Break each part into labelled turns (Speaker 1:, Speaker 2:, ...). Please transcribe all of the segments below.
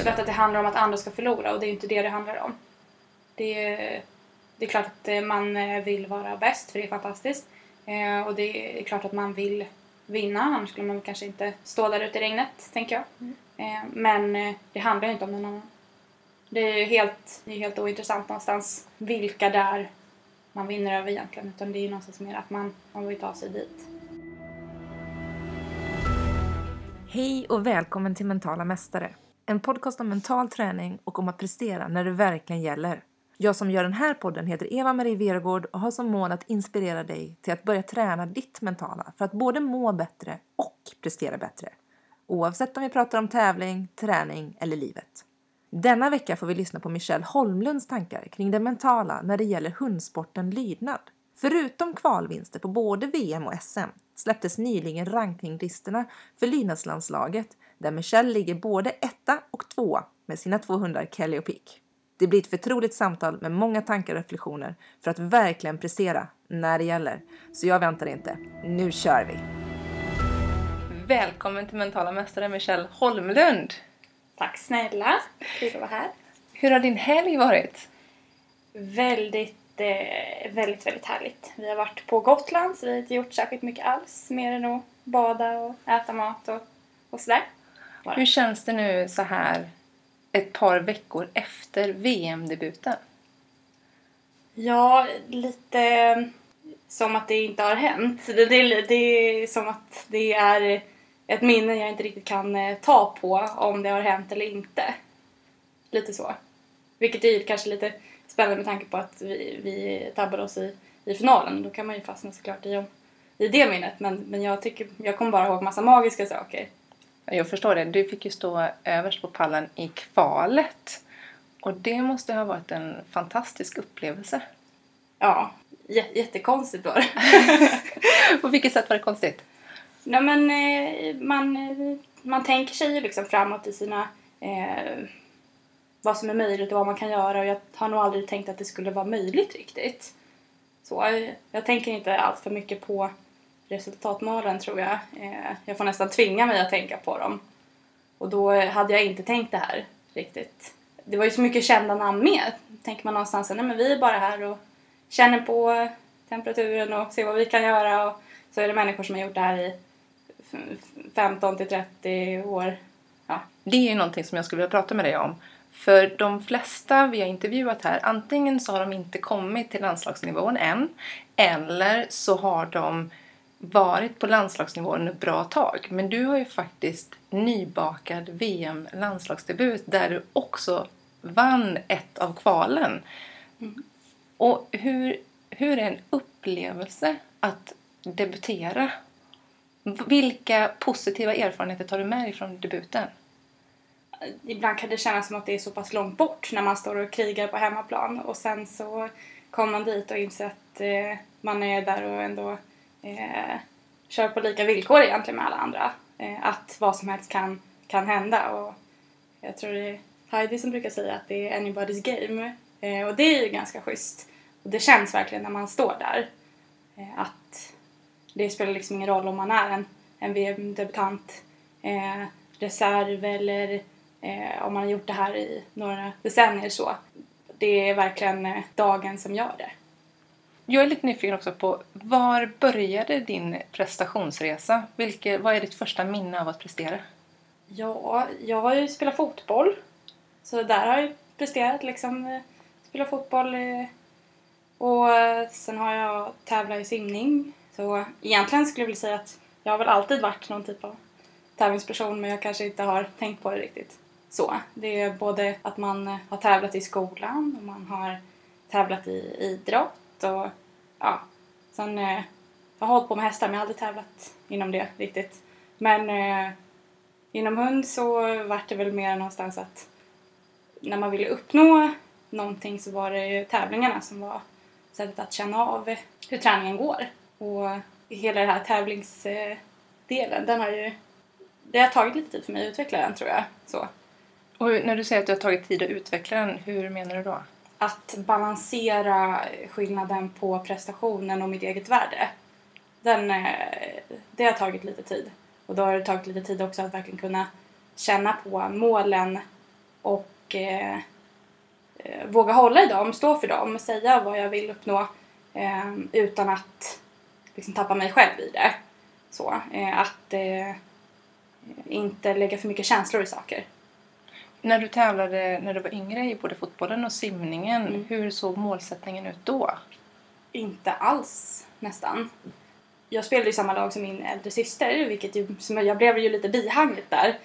Speaker 1: är klart att det handlar om att andra ska förlora och det är inte det det handlar om. Det är, det är klart att man eh, vill vara bäst för det är fantastiskt. Eh, och det är klart att man vill vinna annars skulle man kanske inte stå där ute i regnet, tänker jag. Mm. Eh, men eh, det handlar ju inte om någon annan. Det är ju helt, det är helt ointressant någonstans vilka där man vinner över egentligen utan det är ju någonstans mer att man, man vill ta sig dit.
Speaker 2: Hej och välkommen till Mentala Mästare. En podcast om mental träning och om att prestera när det verkligen gäller. Jag som gör den här podden heter Eva-Marie Vergård och har som mål att inspirera dig till att börja träna ditt mentala för att både må bättre och prestera bättre. Oavsett om vi pratar om tävling, träning eller livet. Denna vecka får vi lyssna på Michelle Holmlunds tankar kring det mentala när det gäller hundsporten lydnad. Förutom kvalvinster på både VM och SM släpptes nyligen rankinglistorna för lydnadslandslaget där Michelle ligger både etta och tvåa med sina två hundar Kelly och Pick. Det blir ett förtroligt samtal med många tankar och reflektioner för att verkligen prestera när det gäller. Så jag väntar inte. Nu kör vi! Välkommen till Mentala Mästare Michelle Holmlund!
Speaker 1: Tack snälla! Kul att vara här.
Speaker 2: Hur har din helg varit?
Speaker 1: Väldigt, eh, väldigt, väldigt härligt. Vi har varit på Gotland så vi har inte gjort särskilt mycket alls mer än att bada och äta mat och, och sådär.
Speaker 2: Hur känns det nu så här ett par veckor efter VM-debuten?
Speaker 1: Ja, lite som att det inte har hänt. Det, det, det är som att det är ett minne jag inte riktigt kan eh, ta på om det har hänt eller inte. Lite så. Vilket är kanske lite spännande med tanke på att vi, vi tabbade oss i, i finalen. Då kan man ju fastna såklart i, i det minnet. Men, men jag, tycker, jag kommer bara ihåg massa magiska saker.
Speaker 2: Jag förstår det. Du fick ju stå överst på pallen i kvalet. Och det måste ha varit en fantastisk upplevelse.
Speaker 1: Ja, jättekonstigt var det.
Speaker 2: på vilket sätt var det konstigt?
Speaker 1: Nej men eh, man, eh, man tänker sig ju liksom framåt i sina eh, vad som är möjligt och vad man kan göra och jag har nog aldrig tänkt att det skulle vara möjligt riktigt. Så jag, jag tänker inte allt för mycket på resultatmålen tror jag. Eh, jag får nästan tvinga mig att tänka på dem. Och då hade jag inte tänkt det här riktigt. Det var ju så mycket kända namn med. Tänker man någonstans att vi är bara här och känner på temperaturen och ser vad vi kan göra. Och så är det människor som har gjort det här i 15 till 30 år. Ja.
Speaker 2: Det är ju någonting som jag skulle vilja prata med dig om. För de flesta vi har intervjuat här, antingen så har de inte kommit till landslagsnivån än, eller så har de varit på landslagsnivå ett bra tag. Men du har ju faktiskt nybakad VM-landslagsdebut där du också vann ett av kvalen. Mm. Och hur, hur är en upplevelse att debutera? Vilka positiva erfarenheter tar du med dig från debuten?
Speaker 1: Ibland kan det kännas som att det är så pass långt bort när man står och krigar på hemmaplan och sen så kommer man dit och inser att eh, man är där och ändå eh, kör på lika villkor egentligen med alla andra. Eh, att vad som helst kan, kan hända och jag tror det är Heidi som brukar säga att det är anybody's game eh, och det är ju ganska schysst. Och det känns verkligen när man står där eh, att det spelar liksom ingen roll om man är en, en VM-debutant, eh, reserv eller eh, om man har gjort det här i några decennier så. Det är verkligen eh, dagen som gör det.
Speaker 2: Jag är lite nyfiken också på var började din prestationsresa? Vilke, vad är ditt första minne av att prestera?
Speaker 1: Ja, jag har ju spelat fotboll. Så där har jag presterat liksom. Spelat fotboll. Och eh, sen har jag tävlat i simning. Så egentligen skulle jag vilja säga att jag har väl alltid varit någon typ av tävlingsperson men jag kanske inte har tänkt på det riktigt så. Det är både att man har tävlat i skolan och man har tävlat i idrott och ja, sen eh, jag har hållit på med hästar men jag har aldrig tävlat inom det riktigt. Men eh, inom hund så var det väl mer någonstans att när man ville uppnå någonting så var det ju tävlingarna som var sättet att känna av hur träningen går. Och hela den här tävlingsdelen, den har ju... Det har tagit lite tid för mig att utveckla den tror jag. Så.
Speaker 2: Och när du säger att det har tagit tid att utveckla den, hur menar du då?
Speaker 1: Att balansera skillnaden på prestationen och mitt eget värde. Den, eh, det har tagit lite tid. Och då har det tagit lite tid också att verkligen kunna känna på målen och eh, eh, våga hålla i dem, stå för dem, säga vad jag vill uppnå eh, utan att liksom, tappa mig själv i det. Så, eh, att eh, inte lägga för mycket känslor i saker.
Speaker 2: När du tävlade när du var yngre i både fotbollen och simningen,
Speaker 1: Mm.
Speaker 2: hur såg målsättningen ut då?
Speaker 1: Inte alls nästan. Jag spelade i samma lag som min äldre syster, vilket ju, jag blev ju lite bihangligt där.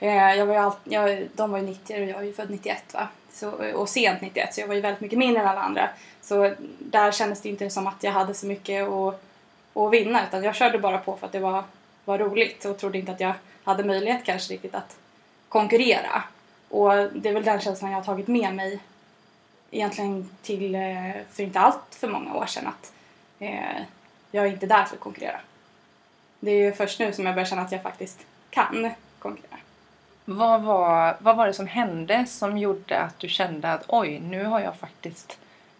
Speaker 1: Eh, jag var ju all, jag, de var ju 90 och jag är ju född 91 va. Så, och sent 91 så jag var ju väldigt mycket mindre än alla andra. Så där kändes det inte som att jag hade så mycket att, att vinna utan jag körde bara på för att det var, var roligt och trodde inte att jag hade möjlighet kanske riktigt att konkurrera. Och det är väl den känslan jag har tagit med mig egentligen till eh, för inte allt för många år sedan att eh, jag är inte där för att konkurrera. Det är ju först nu som jag börjar känna att jag faktiskt kan konkurrera.
Speaker 2: Vad var, vad var det som hände som gjorde att du kände att oj, nu har jag faktiskt...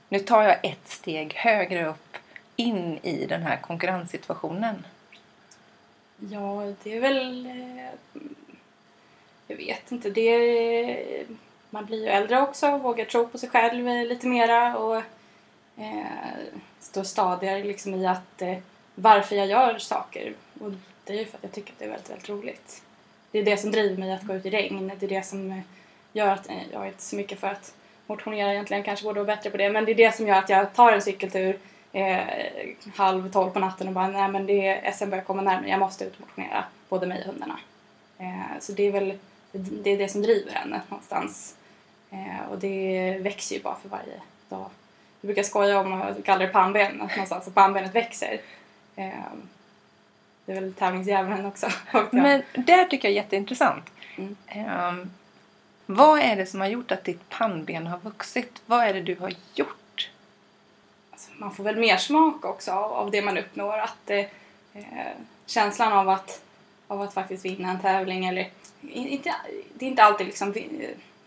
Speaker 2: Nu tar jag ett steg högre upp in i den här konkurrenssituationen.
Speaker 1: Ja, det är väl... Jag vet inte. Det man blir ju äldre också, vågar tro på sig själv lite mera och eh, står stadigare liksom i att eh, varför jag gör saker. Och det är ju för att jag tycker att det är väldigt, väldigt roligt. Det är det som driver mig att gå ut i regn. Det är det som gör att eh, jag är inte så mycket för att motionera egentligen, kanske borde vara bättre på det. Men det är det som gör att jag tar en cykeltur eh, halv tolv på natten och bara nej men det är, SM börjar komma närmare, jag måste ut och motionera, både mig och hundarna. Eh, så det är väl det, är det som driver henne någonstans. Eh, och det växer ju bara för varje dag. Jag brukar skoja om att kalla det pannben, att någonstans att pannbenet växer. Eh, det är väl tävlingsdjävulen också.
Speaker 2: Men det tycker jag är jätteintressant.
Speaker 1: Mm.
Speaker 2: Ehm, vad är det som har gjort att ditt pannben har vuxit? Vad är det du har gjort?
Speaker 1: alltså, man får väl mer smak också av, av det man uppnår. Att, eh, eh, känslan av att, av att faktiskt vinna en tävling eller inte, det är inte alltid liksom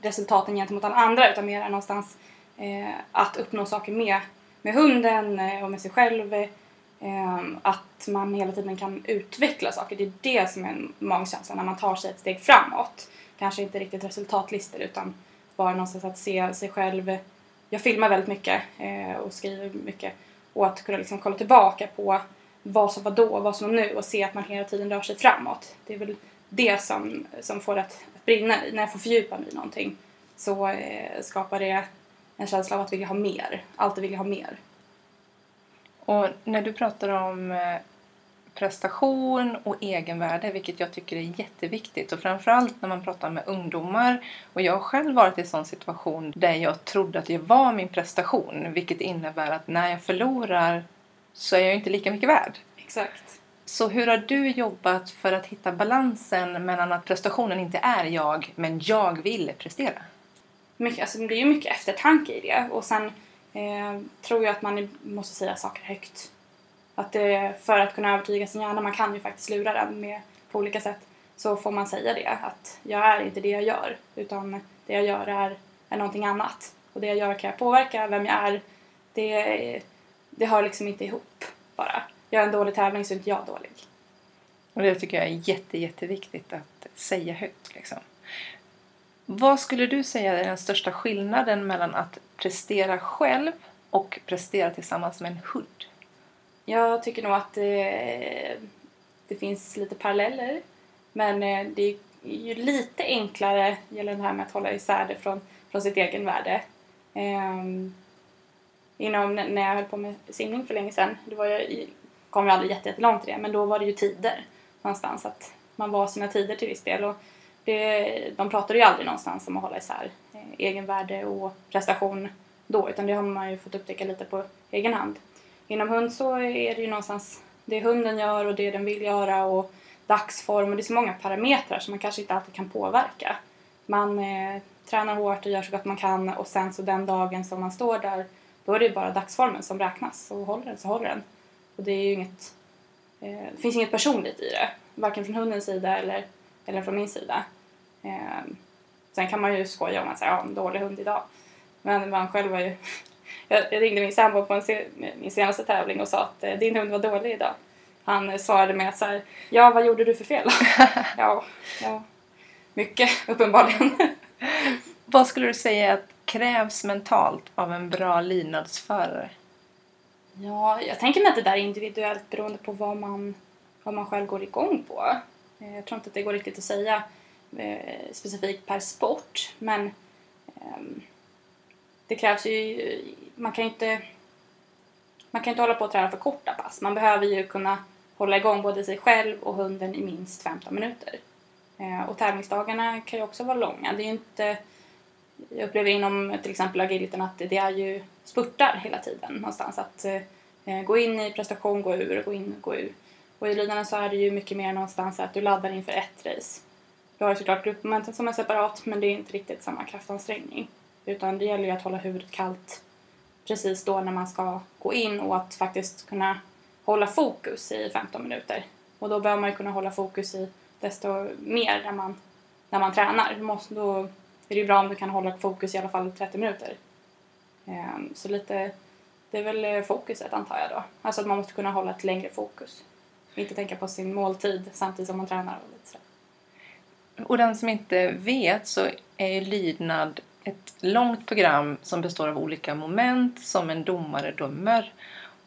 Speaker 1: resultaten gentemot alla andra utan mer någonstans eh, att uppnå saker med, med hunden eh, och med sig själv. Eh, att man hela tiden kan utveckla saker. Det är det som är en magkänsla när man tar sig ett steg framåt. Kanske inte riktigt resultatlistor utan bara någonstans att se sig själv jag filmar väldigt mycket eh, och skriver mycket. Och att kunna liksom kolla tillbaka på vad som var då, och vad som var nu och se att man hela tiden rör sig framåt. Det är väl det som, som får att, att brinna. När jag får fördjupa mig i någonting så eh, skapar det en känsla av att vilja ha mer. Alltid vilja ha mer.
Speaker 2: Och när du pratar om eh, prestation och egenvärde, vilket jag tycker är jätteviktigt och framförallt när man pratar med ungdomar och jag har själv varit i en sån situation där jag trodde att jag var min prestation vilket innebär att när jag förlorar så är jag inte lika mycket värd.
Speaker 1: Exakt.
Speaker 2: Så hur har du jobbat för att hitta balansen mellan att prestationen inte är jag men jag vill prestera?
Speaker 1: Mycket, alltså, det är ju mycket eftertanke i det och sen eh, tror jag att man måste säga saker högt. Att det, för att kunna övertyga sin hjärna, man kan ju faktiskt lura den med, på olika sätt, så får man säga det att jag är inte det jag gör utan det jag gör är, är någonting annat. Och det jag gör kan jag påverka, vem jag är, det, det hör liksom inte ihop bara. Är en dålig tävling så är inte jag dålig.
Speaker 2: Och det tycker jag är jätte, jätteviktigt att säga högt. Liksom. Vad skulle du säga är den största skillnaden mellan att prestera själv och prestera tillsammans med en hund?
Speaker 1: Jag tycker nog att det, det finns lite paralleller. Men eh, det är ju lite enklare gällande det här med att hålla isär det från, från sitt egen värde. Ehm, inom, när jag höll på med simning för länge sedan, det var jag i, kom vi aldrig jätte- jättelångt i det, men då var det ju tider någonstans. Att man var sina tider till viss del. Och det, de pratade ju aldrig någonstans om att hålla isär eh, egenvärde och prestation då, utan det har man ju fått upptäcka lite på egen hand. Inom hund så är det ju någonstans det hunden gör och det den vill göra och dagsform och det är så många parametrar som man kanske inte alltid kan påverka. Man eh, tränar hårt och gör så gott man kan och sen så den dagen som man står där då är det bara dagsformen som räknas och håller den så håller den. Och det är ju inget, eh, det finns inget personligt i det, varken från hundens sida eller, eller från min sida. Eh, sen kan man ju skoja om att säga ja, en dålig hund idag. Men man själv var ju jag ringde min sambo på en se, min senaste tävling och sa att eh, din hund var dålig idag. Han eh, svarade med att så här, ja vad gjorde du för fel? ja, ja, mycket uppenbarligen.
Speaker 2: Vad skulle du säga att krävs mentalt av en bra lydnadsförare?
Speaker 1: Ja, jag tänker mig att det där är individuellt beroende på vad man, vad man själv går igång på. Eh, jag tror inte att det går riktigt att säga eh, specifikt per sport, men ehm, det krävs ju... Man kan ju inte, man kan inte hålla på och träna för korta pass. Man behöver ju kunna hålla igång både sig själv och hunden i minst 15 minuter. Eh, och tävlingsdagarna kan ju också vara långa. Det är inte, jag upplever inom till exempel agiliten att det är ju spurtar hela tiden någonstans. Att eh, gå in i prestation, gå ur, gå in, gå ur. Och i linan så är det ju mycket mer någonstans att du laddar inför ett race. Du har ju såklart gruppmomenten som är separat men det är inte riktigt samma kraftansträngning. Utan det gäller ju att hålla huvudet kallt precis då när man ska gå in och att faktiskt kunna hålla fokus i 15 minuter. Och då behöver man ju kunna hålla fokus i desto mer när man, när man tränar. Du måste, då är det ju bra om du kan hålla fokus i alla fall 30 minuter. Ehm, så lite, det är väl eh, fokuset antar jag då. Alltså att man måste kunna hålla ett längre fokus. Inte tänka på sin måltid samtidigt som man tränar. Och, lite sådär.
Speaker 2: och den som inte vet så är ju lydnad ett långt program som består av olika moment som en domare dömer.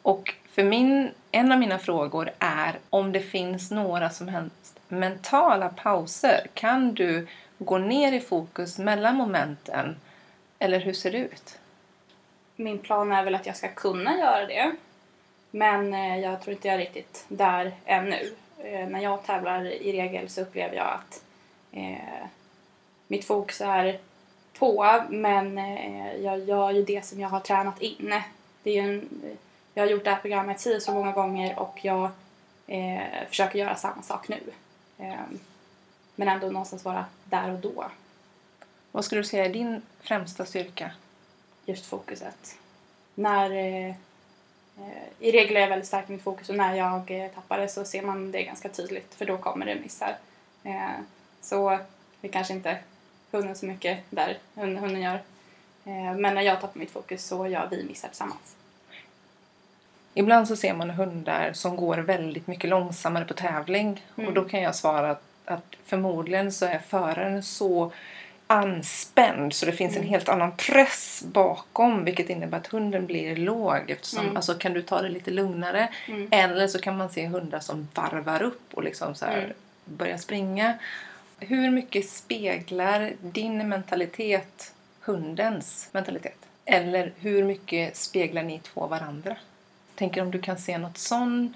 Speaker 2: Och för min, en av mina frågor är om det finns några som helst mentala pauser. Kan du går ner i fokus mellan momenten? Eller hur ser det ut?
Speaker 1: Min plan är väl att jag ska kunna göra det. Men eh, jag tror inte jag är riktigt där ännu. Eh, när jag tävlar i regel så upplever jag att eh, mitt fokus är på men eh, jag gör ju det som jag har tränat in. Det är en, jag har gjort det här programmet si så många gånger och jag eh, försöker göra samma sak nu. Eh, men ändå någonstans vara där och då.
Speaker 2: Vad skulle du säga är din främsta styrka?
Speaker 1: Just fokuset. När, eh, eh I regel är jag väldigt stark i mitt fokus och när jag eh, tappar det så ser man det ganska tydligt för då kommer det missar. Eh, så det kanske inte hunden så mycket där hunden gör. men när jag tappar mitt fokus så gör vi missar tillsammans.
Speaker 2: Ibland så ser man hundar som går väldigt mycket långsammare på tävling mm. och då kan jag svara att, att förmodligen så är föraren så anspänd så det finns mm. en helt annan press bakom vilket innebär att hunden blir låg. Eftersom, mm. Alltså kan du ta det lite lugnare? Mm. Eller så kan man se hundar som varvar upp och liksom så här mm. börjar springa. Hur mycket speglar din mentalitet hundens mentalitet? Eller hur mycket speglar ni två varandra? tänker om du kan se något sån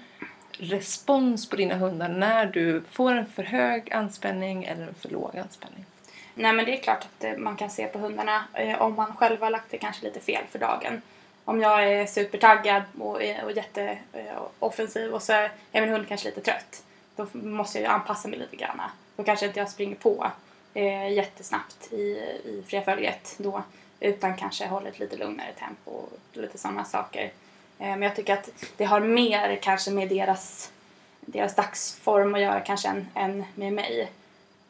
Speaker 2: respons på dina hundar när du får en för hög anspänning eller en för låg anspänning?
Speaker 1: Nej men det är klart att eh, man kan se på hundarna eh, om man själv har lagt det kanske lite fel för dagen. Om jag är supertaggad och, eh, och jätteoffensiv och så är min hund kanske lite trött. Då måste jag anpassa mig lite grann. Då kanske inte jag springer på eh, jättesnabbt i, i fria följet då. Utan kanske håller ett lite lugnare tempo och lite sådana saker. Eh, men jag tycker att det har mer kanske med deras, deras dagsform att göra kanske än, än med mig.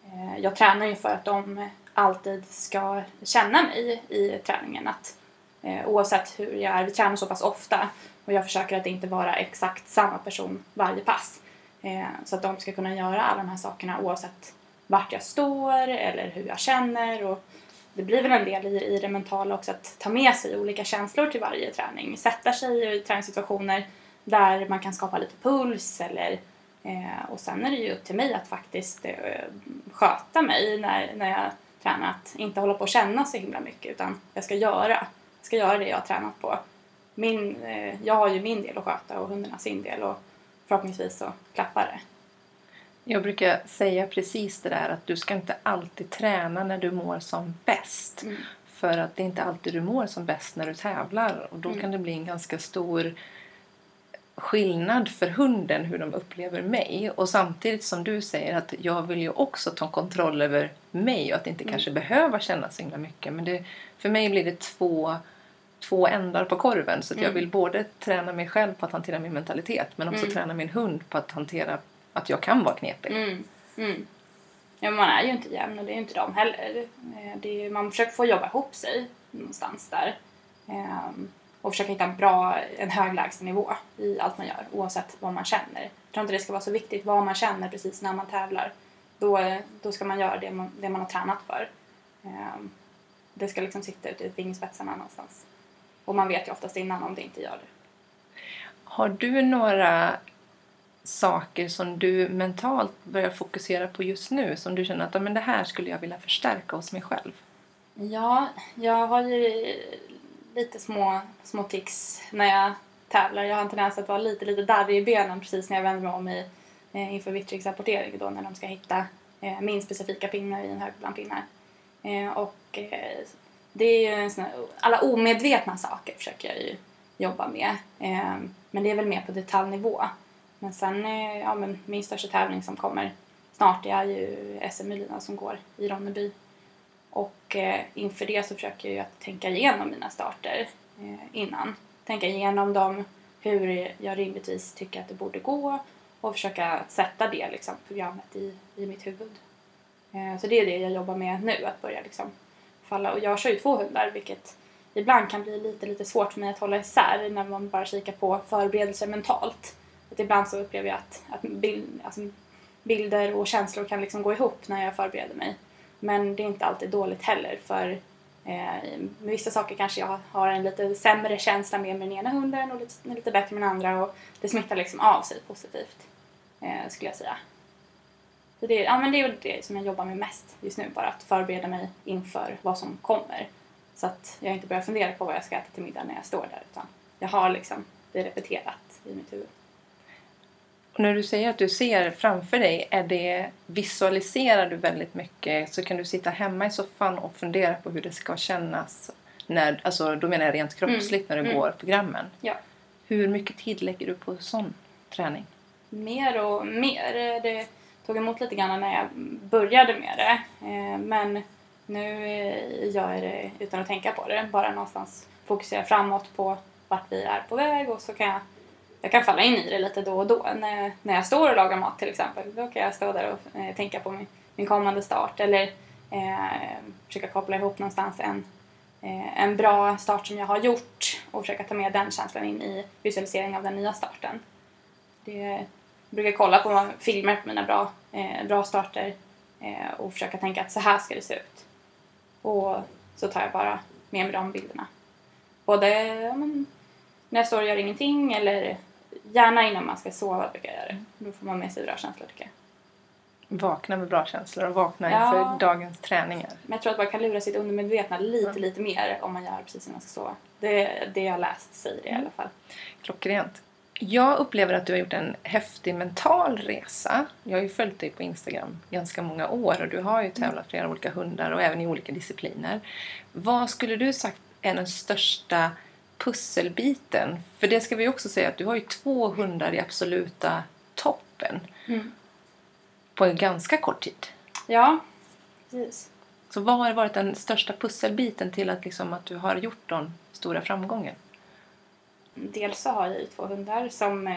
Speaker 1: Eh, jag tränar ju för att de alltid ska känna mig i träningen. Att, eh, oavsett hur jag är, vi tränar så pass ofta och jag försöker att inte vara exakt samma person varje pass. Så att de ska kunna göra alla de här sakerna oavsett vart jag står eller hur jag känner. Och det blir väl en del i, i det mentala också att ta med sig olika känslor till varje träning. Sätta sig i träningssituationer där man kan skapa lite puls eller eh, och sen är det ju upp till mig att faktiskt eh, sköta mig när, när jag tränar. Att inte hålla på och känna så himla mycket utan jag ska göra. Jag ska göra det jag har tränat på. Min, eh, jag har ju min del att sköta och hundarna sin del och förhoppningsvis så klappar det.
Speaker 2: Jag brukar säga precis det där att du ska inte alltid träna när du mår som bäst. Mm. För att det är inte alltid du mår som bäst när du tävlar och då mm. kan det bli en ganska stor skillnad för hunden hur de upplever mig. Och samtidigt som du säger att jag vill ju också ta kontroll över mig och att inte mm. kanske behöva känna så himla mycket. Men det, för mig blir det två, två ändar på korven. Så att jag mm. vill både träna mig själv på att hantera min mentalitet men också mm. träna min hund på att hantera att jag kan vara knepig.
Speaker 1: Mm. Mm. Ja, man är ju inte jämn och det är ju inte de heller. Eh, det är, man försöker få jobba ihop sig någonstans där. Ehm, och försöka hitta en bra, en hög lägstanivå i allt man gör oavsett vad man känner. Jag tror inte det ska vara så viktigt vad man känner precis när man tävlar. Då, då ska man göra det man, det man har tränat för. Ehm, det ska liksom sitta ute i fingerspetsarna någonstans. Och man vet ju oftast innan om det inte gör det.
Speaker 2: Har du några saker som du mentalt börjar fokusera på just nu som du känner att men det här skulle jag vilja förstärka hos mig själv?
Speaker 1: Ja, jag har ju lite små, små tics när jag tävlar. Jag har en tendens att vara lite, lite darrig i benen precis när jag vänder mig om i, eh, inför vittricksrapportering då när de ska hitta eh, min specifika pinne i en hög bland pinnar. Eh, och eh, det är ju en sån här, alla omedvetna saker försöker jag ju jobba med. Eh, men det är väl mer på detaljnivå. Men sen, eh, ja men min största tävling som kommer snart är ju SM Melina som går i Ronneby. Och eh, inför det så försöker jag ju att tänka igenom mina starter eh, innan. Tänka igenom dem, hur jag rimligtvis tycker att det borde gå och försöka sätta det liksom, programmet i, i mitt huvud. Eh, så det är det jag jobbar med nu, att börja liksom falla. Och jag kör ju två hundar vilket ibland kan bli lite, lite svårt för mig att hålla isär när man bara kikar på förberedelser mentalt. Att ibland så upplever jag att, att bild, alltså, bilder och känslor kan liksom gå ihop när jag förbereder mig. Men det är inte alltid dåligt heller för eh, med vissa saker kanske jag har en lite sämre känsla med med den ena hunden och lite, lite bättre med den andra och det smittar liksom av sig positivt eh, skulle jag säga. Så det, ja, men det är det som jag jobbar med mest just nu, bara att förbereda mig inför vad som kommer. Så att jag inte börjar fundera på vad jag ska äta till middag när jag står där utan jag har liksom det repeterat i mitt huvud.
Speaker 2: Och när du säger att du ser framför dig, är det, visualiserar du väldigt mycket så kan du sitta hemma i soffan och fundera på hur det ska kännas. När, alltså, då menar jag rent kroppsligt när du
Speaker 1: Mm.
Speaker 2: går programmen.
Speaker 1: Ja.
Speaker 2: Hur mycket tid lägger du på sån träning?
Speaker 1: mer och mer. Det tog emot lite grann när jag började med det. Eh, Men nu eh, gör jag det utan att tänka på det. Bara någonstans fokusera framåt på vart vi är på väg och så kan jag jag kan falla in i det lite då och då. När, när jag står och lagar mat till exempel. Då kan jag stå där och eh, tänka på min, min kommande start. Eller eh, försöka koppla ihop någonstans en, eh, en bra start som jag har gjort. Och försöka ta med den känslan in i visualisering av den nya starten. Det, jag brukar kolla på filmer på mina bra, eh, bra starter eh, och försöka tänka att så här ska det se ut. Och så tar jag bara med mig de bilderna. Både ja, men, när jag står och gör ingenting eller gärna innan man ska sova brukar jag göra det. Då får man med sig bra känslor tycker jag.
Speaker 2: Vakna med bra känslor och vakna
Speaker 1: Ja.
Speaker 2: inför dagens träningar.
Speaker 1: Men jag tror att man kan lura sitt undermedvetna lite,
Speaker 2: Mm.
Speaker 1: lite mer om man gör precis innan man ska sova. Det, det jag läst säger det i alla fall.
Speaker 2: Klockrent. Jag upplever att du har gjort en häftig mental resa. Jag har ju följt dig på Instagram ganska många år och du har ju tävlat flera olika hundar och även i olika discipliner. Vad skulle du sagt är den största pusselbiten? För det ska vi också säga att du har ju två hundar i absoluta toppen
Speaker 1: Mm.
Speaker 2: på en ganska kort tid.
Speaker 1: Ja, precis.
Speaker 2: Så vad har varit den största pusselbiten till att, liksom, att du har gjort den stora framgången?
Speaker 1: Dels så har jag ju två hundar som eh,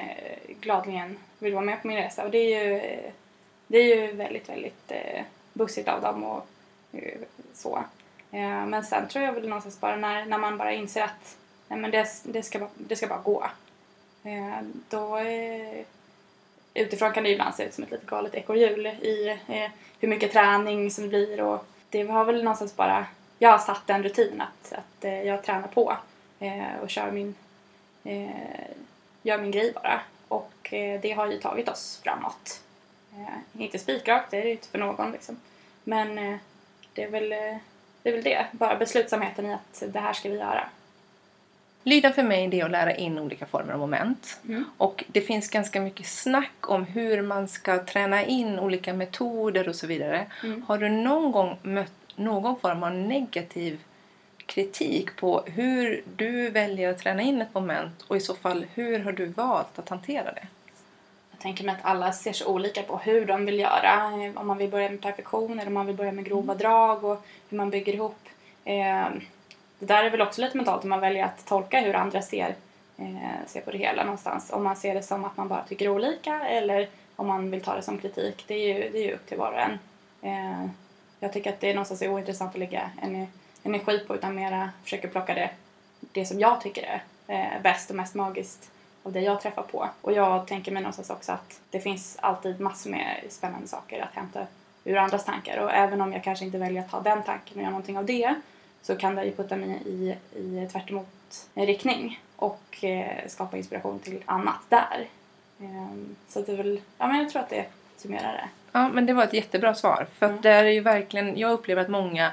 Speaker 1: gladeligen vill vara med på min resa och det är ju, det är ju väldigt, väldigt eh, bussigt av dem och eh, så. Men sen tror jag väl någonstans bara när, när man bara inser att nej, men det, det, ska, bara- det ska bara gå. Eh, då eh, utifrån kan det ibland se ut som ett lite galet ekorrhjul i eh, hur mycket träning som det blir och det har väl någonstans bara jag har satt en rutin att, att eh, jag tränar på eh, och kör min eh, gör min grej bara. Och eh, det har ju tagit oss framåt. Inte spikrakt, det är det ju inte för någon liksom. Men det, är väl, det är väl det. Bara beslutsamheten i att det här ska vi göra.
Speaker 2: Lyda för mig det är att lära in olika former av moment.
Speaker 1: Mm.
Speaker 2: Och det finns ganska mycket snack om hur man ska träna in olika metoder och så vidare.
Speaker 1: Mm.
Speaker 2: Har du någon gång mött någon form av negativ kritik på hur du väljer att träna in ett moment och i så fall hur har du valt att hantera det?
Speaker 1: Jag tänker mig att alla ser så olika på hur de vill göra. Eh, Om man vill börja med perfektion eller om man vill börja med grova drag och hur man bygger ihop. Eh, det där är väl också lite mentalt om man väljer att tolka hur andra ser, eh, ser på det hela någonstans. Om man ser det som att man bara tycker olika eller om man vill ta det som kritik. Det är ju, det är ju upp till var och en. Eh, jag tycker att det är någonstans ointressant att lägga energi på utan mera försöka plocka det, det som jag tycker är eh, bäst och mest magiskt av det jag träffar på. Och jag tänker mig någonstans också att det finns alltid massor med spännande saker att hämta ur andras tankar. Och även om jag kanske inte väljer att ta den tanken och göra någonting av det så kan det ju putta mig i, i tvärt emot riktning och eh, skapa inspiration till annat där. Ehm, så det är väl, ja men jag tror att det summerar det.
Speaker 2: Ja, men det var ett jättebra svar. För att
Speaker 1: Mm.
Speaker 2: det är ju verkligen, jag upplever att många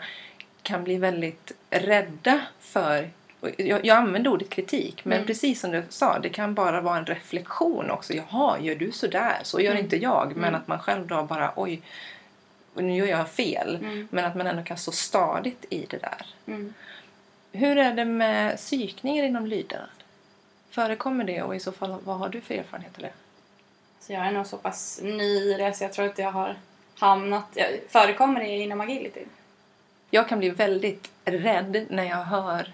Speaker 2: kan bli väldigt rädda för jag, jag använder ordet kritik, men
Speaker 1: Mm.
Speaker 2: precis som du sa, det kan bara vara en reflektion också. Jaha, gör du sådär? Så gör
Speaker 1: Mm.
Speaker 2: inte jag. Men
Speaker 1: Mm.
Speaker 2: att man själv då bara, oj, nu gör jag fel.
Speaker 1: Mm.
Speaker 2: Men att man ändå kan stå stadigt i det där.
Speaker 1: Mm.
Speaker 2: Hur är det med psykningar inom lydnad? Förekommer det och i så fall, vad har du för erfarenhet av det?
Speaker 1: Så jag är nog så pass ny i det så jag tror inte jag har hamnat... Jag, förekommer det inom agility?
Speaker 2: Jag kan bli väldigt rädd när jag hör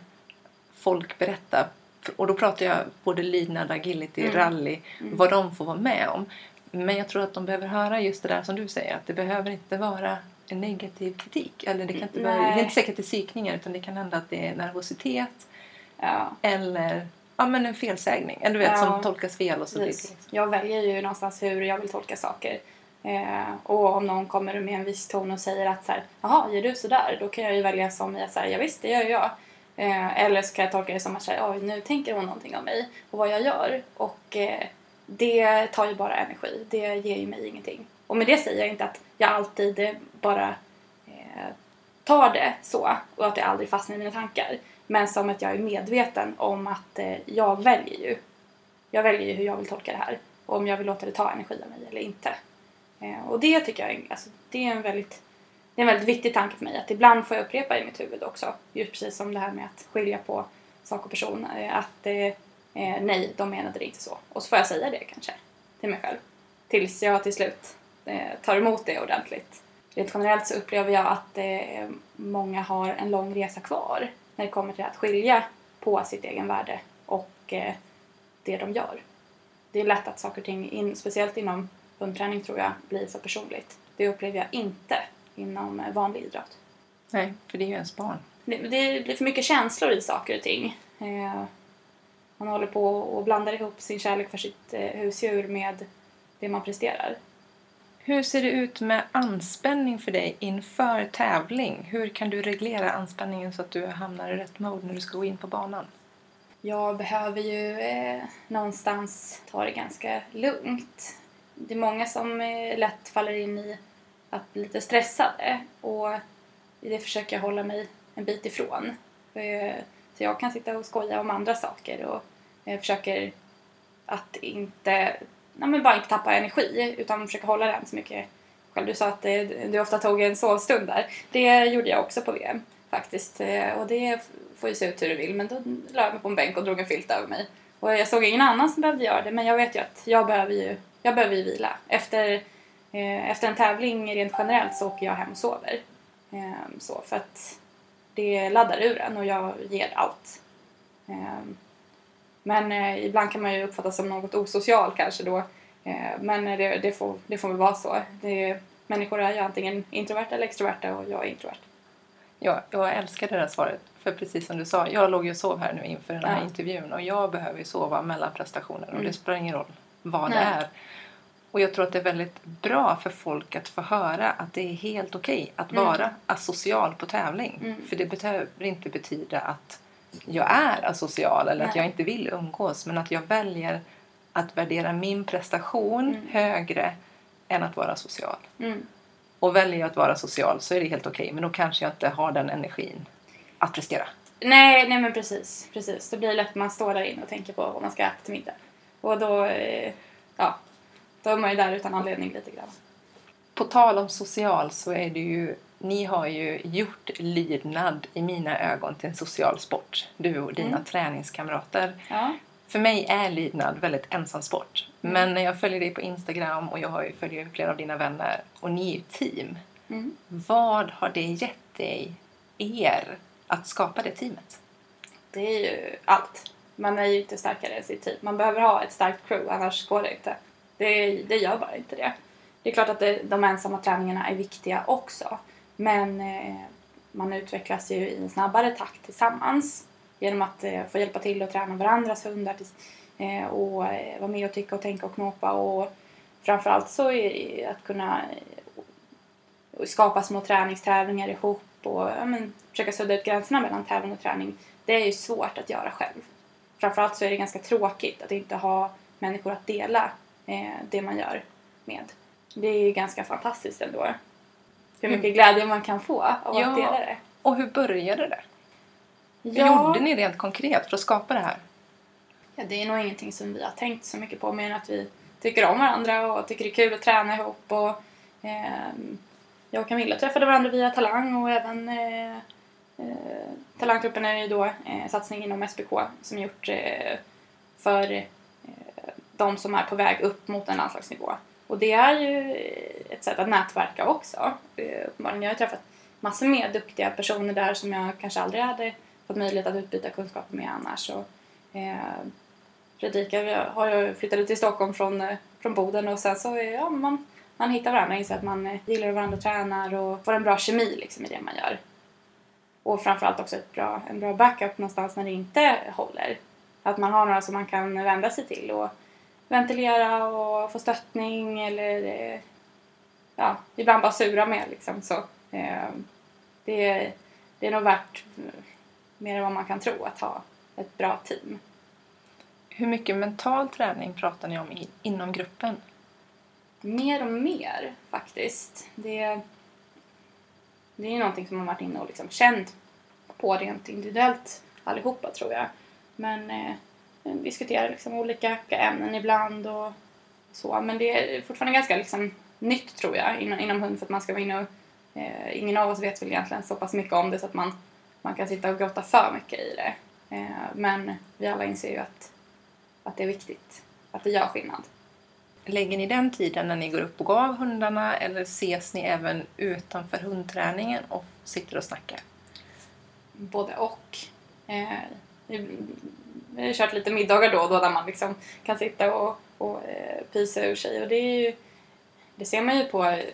Speaker 2: folk berätta och då pratar jag både lydnad, agility,
Speaker 1: Mm.
Speaker 2: rally,
Speaker 1: Mm.
Speaker 2: vad de får vara med om. Men jag tror att de behöver höra just det där som du säger, att det behöver inte vara en negativ kritik. Eller det, kan inte vara, det är inte säkert att det är psykningar utan det kan hända att det är nervositet
Speaker 1: Ja,
Speaker 2: eller ja, men en felsägning. Eller du vet,
Speaker 1: Ja.
Speaker 2: som tolkas fel och så liksom.
Speaker 1: Jag väljer ju någonstans hur jag vill tolka saker. Eh, och om någon kommer med en viss ton och säger att så här, jaha, gör du sådär? Då kan jag ju välja som jag säger, ja visst det gör jag. Eh, eller så kan jag tolka det som att säga, oj nu tänker hon någonting om mig och vad jag gör. Och eh, det tar ju bara energi, det ger ju mig ingenting. Och med det säger jag inte att jag alltid bara eh, tar det så och att det aldrig fastnar i mina tankar. Men som att jag är medveten om att eh, jag väljer ju. Jag väljer ju hur jag vill tolka det här. Och om jag vill låta det ta energi av mig eller inte. Eh, och det tycker jag är, alltså, det är en väldigt det är en väldigt viktig tanke för mig att ibland får jag upprepa i mitt huvud också. Just precis som det här med att skilja på sak och person. eh, Att eh, eh, eh, nej, de menade det inte så. Och så får jag säga det kanske till mig själv. Tills jag till slut eh, tar emot det ordentligt. Rent generellt så upplever jag att eh, många har en lång resa kvar när det kommer till att skilja på sitt egen värde och eh, det de gör. Det är lätt att saker och ting, in, speciellt inom hundträning tror jag, blir för personligt. Det upplever jag inte inom eh, vanlig idrott.
Speaker 2: Nej, för det är ju ens barn.
Speaker 1: Det, det blir för mycket känslor i saker och ting. Man håller på och blandar ihop sin kärlek för sitt eh, husdjur med det man presterar.
Speaker 2: Hur ser det ut med anspänning för dig inför tävling? Hur kan du reglera anspänningen så att du hamnar i rätt mode när du ska gå in på banan?
Speaker 1: Jag behöver ju eh, någonstans ta det ganska lugnt. Det är många som eh, lätt faller in i att bli lite stressade och det försöker jag hålla mig en bit ifrån. Eh, så jag kan sitta och skoja om andra saker och eh, försöker att inte, nej men bara inte tappa energi utan försöka hålla den så mycket själv. Du sa att eh, du ofta tog en sovstund där. Det gjorde jag också på VM faktiskt. Eh, Och det får ju se ut hur du vill men då la jag mig på en bänk och drog en filt över mig. Och jag såg ingen annan som behövde göra det men jag vet ju att jag behöver ju, jag behöver ju vila. Efter, eh, efter en tävling rent generellt så åker jag hem och sover. Eh, så för att det laddar ur en och jag ger allt. Eh, men eh, ibland kan man ju uppfattas som något osocial kanske då. Eh, men det, det, får, det får väl vara så. Det, människor är ju antingen introverta eller extroverta och jag är introvert.
Speaker 2: Ja, jag älskar det där svaret. För precis som du sa, jag låg ju och sov här nu inför den här
Speaker 1: Ja.
Speaker 2: intervjun och jag behöver ju sova mellan prestationer och
Speaker 1: Mm.
Speaker 2: det spelar ingen roll vad det
Speaker 1: Nej.
Speaker 2: är. Och jag tror att det är väldigt bra för folk att få höra att det är helt okej att
Speaker 1: Mm.
Speaker 2: vara asocial på tävling.
Speaker 1: Mm.
Speaker 2: För det behöver inte betyda att jag är asocial eller att
Speaker 1: Nej.
Speaker 2: jag inte vill umgås men att jag väljer att värdera min prestation
Speaker 1: Mm.
Speaker 2: högre än att vara social.
Speaker 1: Mm.
Speaker 2: Och väljer jag att vara social så är det helt okej men då kanske jag inte har den energin att prestera.
Speaker 1: Nej, nej men precis. precis. Då blir det lätt att man står där inne och tänker på vad man ska äta till middag. Och då, eh, då är man ju där utan anledning lite grann.
Speaker 2: På tal om social så är det ju, ni har ju gjort lydnad i mina ögon till en social sport. Du och dina
Speaker 1: Mm.
Speaker 2: träningskamrater.
Speaker 1: Ja.
Speaker 2: För mig är lydnad väldigt ensam sport.
Speaker 1: Mm.
Speaker 2: Men när jag följer dig på Instagram och jag har ju, följer flera av dina vänner och ni är ju team.
Speaker 1: Mm.
Speaker 2: Vad har det gett dig, er, att skapa det teamet?
Speaker 1: Det är ju allt. Man är ju inte starkare än sitt team. Man behöver ha ett starkt crew, annars går det inte. Det, det gör bara inte det. Det är klart att det, de ensamma träningarna är viktiga också. Men eh, man utvecklas ju i en snabbare takt tillsammans. Genom att eh, få hjälpa till att träna varandras hundar. tills- Eh, och eh, vara med och tycka och tänka och knåpa. Och framförallt så är det att kunna eh, skapa små träningstävlingar ihop. och ja, men, försöka sudda ut gränserna mellan tävling och träning, det är ju svårt att göra själv. Framförallt så är det ganska tråkigt att inte ha människor att dela det man gör med. Det är ju ganska fantastiskt ändå. Hur mycket glädje man kan få av
Speaker 2: Ja.
Speaker 1: att dela det.
Speaker 2: Och hur började det? Hur
Speaker 1: Ja.
Speaker 2: gjorde ni rent konkret för att skapa det här?
Speaker 1: Ja, det är nog ingenting som vi har tänkt så mycket på mer än att vi tycker om varandra och tycker det är kul att träna ihop. Och, ehm, jag och Camilla träffade varandra via Talang och även eh, eh, Talangtruppen är ju då eh, satsning inom SPK som gjort eh, för eh, de som är på väg upp mot en landslagsnivå. Och det är ju ett sätt att nätverka också. Eh, uppenbarligen. jag har träffat massor med duktiga personer där som jag kanske aldrig hade fått möjlighet att utbyta kunskaper med annars. Och, eh, Fredrika har ju flyttade till Stockholm från, eh, från Boden och sen så eh, ja, man, man hittar varandra, inser att man gillar varandra tränar och får en bra kemi liksom, i det man gör. Och framförallt också ett bra, en bra backup någonstans när det inte håller. Att man har några som man kan vända sig till och ventilera och få stöttning eller eh, ja, ibland bara sura med liksom. Så, eh, det, är- det är nog värt mer än vad man kan tro att ha ett bra team.
Speaker 2: Hur mycket mental träning pratar ni om i, inom gruppen?
Speaker 1: Mer och mer faktiskt. Det, det är ju någonting som man varit inne och liksom känt på rent individuellt allihopa tror jag. Men eh, diskuterar liksom olika ämnen ibland och så. Men det är fortfarande ganska liksom nytt tror jag inom, inom hund för att man ska vara inne och eh, ingen av oss vet väl egentligen så pass mycket om det så att man, man kan sitta och grotta för mycket i det. Eh, men vi alla inser ju att, att det är viktigt, att det gör skillnad.
Speaker 2: Lägger ni den tiden när ni går upp och går av hundarna eller ses ni även utanför hundträningen och sitter och snackar?
Speaker 1: både och. Eh, vi har kört lite middagar då och då där man liksom kan sitta och, och eh, pysa ur sig och det är ju, det ser man ju på eh,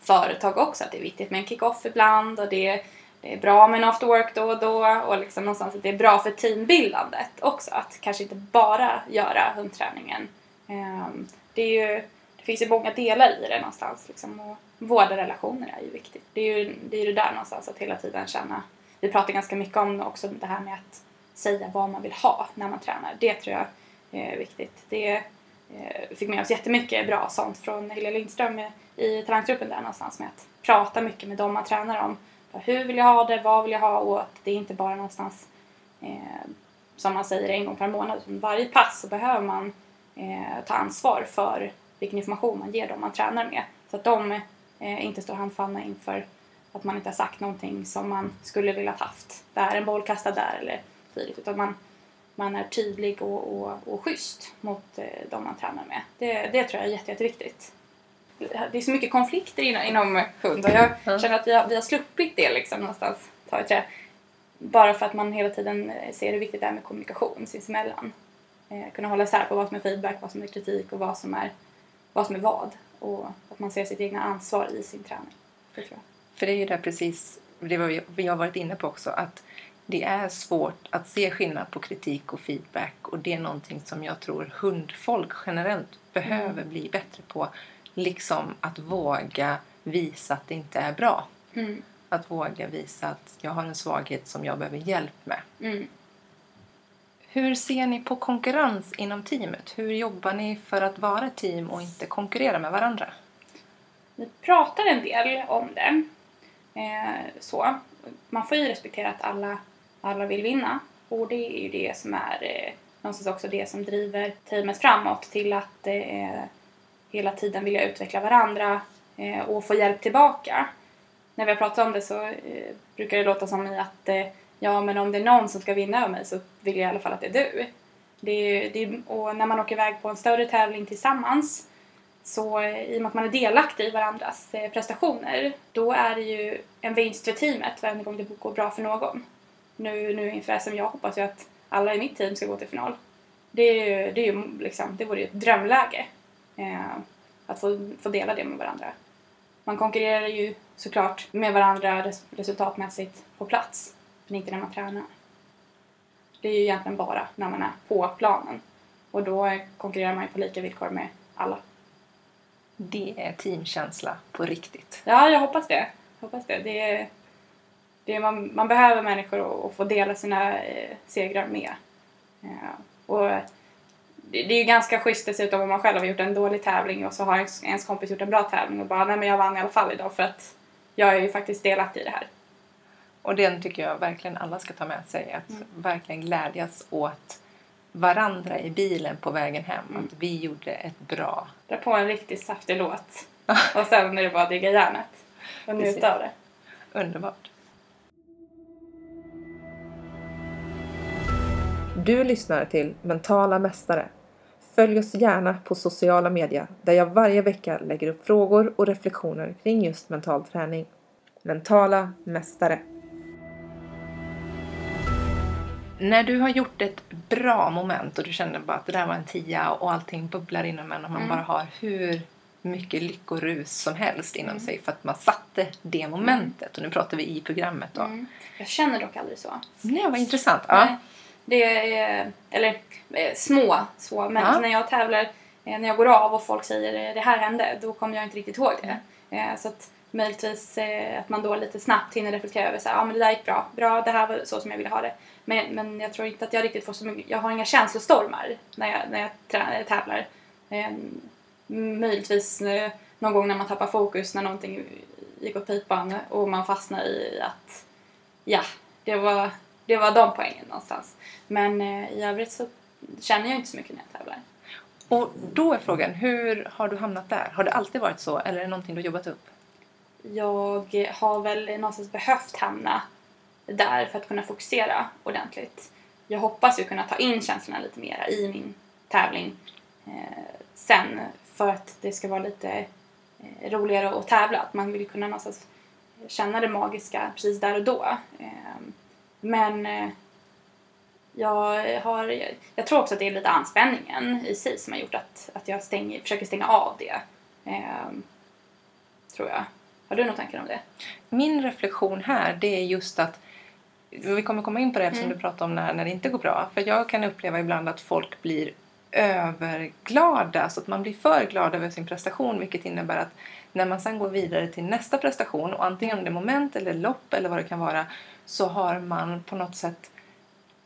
Speaker 1: företag också att det är viktigt med en kick-off ibland och det är, det är bra med en after work då och då och liksom någonstans att det är bra för teambildandet också att kanske inte bara göra hundträningen. Ehm, det är ju det finns ju många delar i det någonstans liksom, och vårda relationer är ju viktigt. Det är ju det, är det där någonstans att hela tiden känna vi pratar ganska mycket om också det här med att säga vad man vill ha när man tränar. Det tror jag eh, är viktigt. Det eh, fick med oss jättemycket bra sånt från Helena Lindström i talangtruppen där någonstans med att prata mycket med dem man tränar om. Hur vill jag ha det? Vad vill jag ha? Och att det är inte bara någonstans eh, som man säger en gång per månad. utan Varje pass så behöver man eh, ta ansvar för vilken information man ger dem man tränar med. Så att de eh, inte står handfallna inför att man inte har sagt någonting som man skulle vilja haft. Där en boll kastad där eller dylikt. Utan man, man är tydlig och, och, och schysst mot eh, de man tränar med. Det, det tror jag är jätte, jätteviktigt. Det är så mycket konflikter inom, inom hund och jag
Speaker 2: Mm.
Speaker 1: känner att vi har, vi har sluppit det liksom någonstans. Ta i trä. Bara för att man hela tiden eh, ser hur viktigt det är med kommunikation sinsemellan. Eh, kunna hålla isär på vad som är feedback, vad som är kritik och vad som är vad. Som är vad. Och att man ser sitt egna ansvar i sin träning. Det jag.
Speaker 2: För det är ju det precis, det var vi, vi har varit inne på också, att det är svårt att se skillnad på kritik och feedback och det är någonting som jag tror hundfolk generellt behöver bli bättre på. Liksom att våga visa att det inte är bra.
Speaker 1: Mm.
Speaker 2: Att våga visa att jag har en svaghet som jag behöver hjälp med.
Speaker 1: Mm.
Speaker 2: Hur ser ni på konkurrens inom teamet? Hur jobbar ni för att vara ett team och inte konkurrera med varandra?
Speaker 1: Vi pratar en del om det. Eh, så. Man får ju respektera att alla, alla vill vinna. Och det är ju det som är eh, någonstans också det som driver teamet framåt till att eh, hela tiden vilja utveckla varandra eh, och få hjälp tillbaka. När vi har pratat om det så eh, brukar det låta som i att eh, ja men om det är någon som ska vinna över mig så vill jag i alla fall att det är du. Det är, det är, och när man åker iväg på en större tävling tillsammans så eh, i och med att man är delaktig i varandras eh, prestationer då är det ju en vinst för teamet varje gång det går bra för någon. Nu, nu inför SM jag hoppas ju att alla i mitt team ska gå till final. Det, är ju, det, är ju liksom, det vore ju ett drömläge eh, att få, få dela det med varandra. Man konkurrerar ju såklart med varandra res, resultatmässigt på plats men inte när man tränar. Det är ju egentligen bara när man är på planen och då konkurrerar man ju på lika villkor med alla.
Speaker 2: Det är teamkänsla på riktigt.
Speaker 1: Ja, jag hoppas det. Hoppas det. Det är, det, man, man behöver människor att få dela sina eh, segrar med. Eh, och det, det är ju ganska schysst dessutom om man själv har gjort en dålig tävling och så har ens, ens kompis gjort en bra tävling och bara nej men jag vann i alla fall idag för att jag är ju faktiskt delaktig i det här.
Speaker 2: Och den tycker jag verkligen alla ska ta med sig. Att mm. verkligen glädjas åt varandra i bilen på vägen hem. Mm. Att vi gjorde ett bra...
Speaker 1: Dra på en riktigt saftig låt. och sen är det bara att digga järnet. Och njuta av det.
Speaker 2: Underbart. Du lyssnar till Mentala Mästare. Följ oss gärna på sociala medier där jag varje vecka lägger upp frågor och reflektioner kring just mental träning. Mentala Mästare. När du har gjort ett bra moment och du känner bara att det där var en tia och allting bubblar inom en och man mm. bara har hur mycket lyckorus som helst inom mm. sig för att man satte det momentet. Och nu pratar vi i programmet då. Mm.
Speaker 1: Jag känner dock aldrig så.
Speaker 2: Nej, vad intressant. Ja.
Speaker 1: Det är, eller eh, små så, men ja. när jag tävlar, eh, när jag går av och folk säger det här hände, då kommer jag inte riktigt ihåg det. Mm. Så att möjligtvis att man då lite snabbt hinner reflektera över så ja men det där gick bra, bra, det här var så som jag ville ha det. Men, men jag tror inte att jag riktigt får så mycket, jag har inga känslostormar när jag, när jag trä, tävlar. Ehm, möjligtvis eh, någon gång när man tappar fokus när någonting gick åt pipan och man fastnar i att ja, det var, det var de poängen någonstans. Men eh, i övrigt så känner jag inte så mycket när jag tävlar.
Speaker 2: Och då är frågan, hur har du hamnat där? Har det alltid varit så eller är det någonting du jobbat upp?
Speaker 1: Jag har väl någonstans behövt hamna där för att kunna fokusera ordentligt. Jag hoppas ju kunna ta in känslorna lite mera i min tävling eh, sen för att det ska vara lite eh, roligare att tävla. Att man vill kunna någonstans känna det magiska precis där och då. Eh, men eh, jag, har, jag tror också att det är lite anspänningen i sig som har gjort att, att jag stänger, försöker stänga av det. Eh, tror jag. Har du några tankar om det?
Speaker 2: Min reflektion här det är just att vi kommer komma in på det eftersom mm. du pratar om när, när det inte går bra. För jag kan uppleva ibland att folk blir överglada, så att man blir för glad över sin prestation vilket innebär att när man sen går vidare till nästa prestation och antingen om det är moment eller lopp eller vad det kan vara så har man på något sätt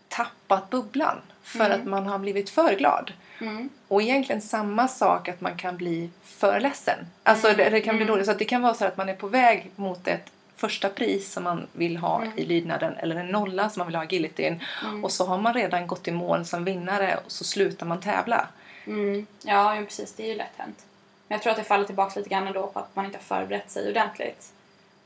Speaker 2: tappat bubblan för mm. att man har blivit för glad. Mm. Och egentligen samma sak att man kan bli för ledsen. Alltså mm. det, det, kan bli mm. dåligt. Så det kan vara så att man är på väg mot ett första pris som man vill ha mm. i lydnaden eller en nolla som man vill ha i agilityn mm. och så har man redan gått i mål som vinnare och så slutar man tävla.
Speaker 1: Ja, ja, precis. Det är ju lätt hänt. Men jag tror att det faller tillbaka lite grann då på att man inte har förberett sig ordentligt.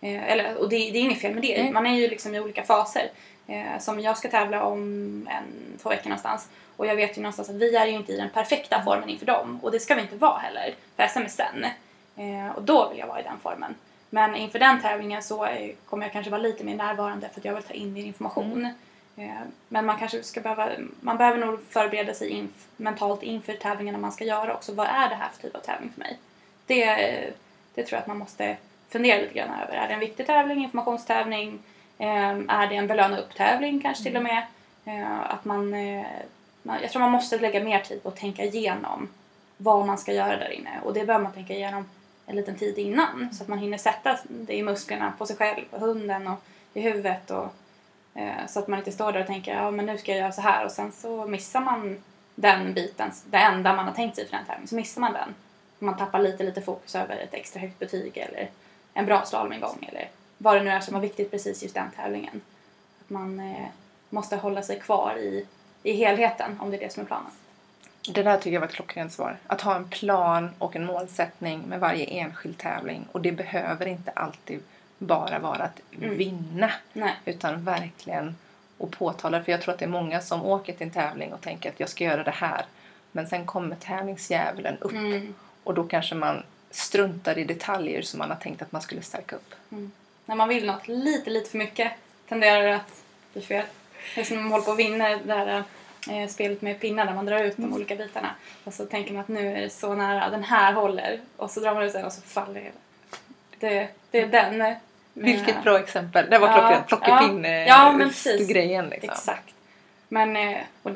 Speaker 1: Eh, eller, och det, det är inget fel med det. Man är ju liksom i olika faser. Eh, som jag ska tävla om en, två veckor någonstans. Och jag vet ju någonstans att vi är ju inte i den perfekta formen inför dem. Och det ska vi inte vara heller. För SM är sen. Eh, och då vill jag vara i den formen. Men inför den tävlingen så kommer jag kanske vara lite mer närvarande för att jag vill ta in mer information. Mm. Men man kanske ska behöva, man behöver nog förbereda sig in, mentalt inför tävlingarna man ska göra också. Vad är det här för typ av tävling för mig? Det, det tror jag att man måste fundera lite grann över. Är det en viktig tävling, informationstävling? Ehm, är det en belöna upp-tävling kanske till och med? Eh, att man, eh, jag tror man måste lägga mer tid på att tänka igenom vad man ska göra där inne. Och det behöver man tänka igenom en liten tid innan så att man hinner sätta det i musklerna på sig själv, på hunden och i huvudet och eh, så att man inte står där och tänker ja men nu ska jag göra så här och sen så missar man den biten, det enda man har tänkt sig för den tävlingen, så missar man den. Man tappar lite, lite fokus över ett extra högt betyg eller en bra slalomingång eller vad det nu är som var viktigt precis just den tävlingen. Att man eh, måste hålla sig kvar i, i helheten om det är det som är planen.
Speaker 2: Det där tycker jag var ett klockrent svar. Att ha en plan och en målsättning med varje enskild tävling. Och det behöver inte alltid bara vara att mm. vinna. Nej. Utan verkligen och påtala För jag tror att det är många som åker till en tävling och tänker att jag ska göra det här. Men sen kommer tävlingsdjävulen upp. Mm. Och då kanske man struntar i detaljer som man har tänkt att man skulle stärka upp.
Speaker 1: Mm. När man vill något lite, lite för mycket tenderar det att bli fel. Det är som om man håller på att vinna det där eh, spelet med pinnar där man drar ut de mm. olika bitarna. Och så tänker man att nu är det så nära, den här håller. Och så drar man ut den och så faller det. Det, det är den. Eh,
Speaker 2: Vilket bra exempel. Det var. Ja, Plockepinn-grejen. Ja, liksom.
Speaker 1: Exakt. Men eh, och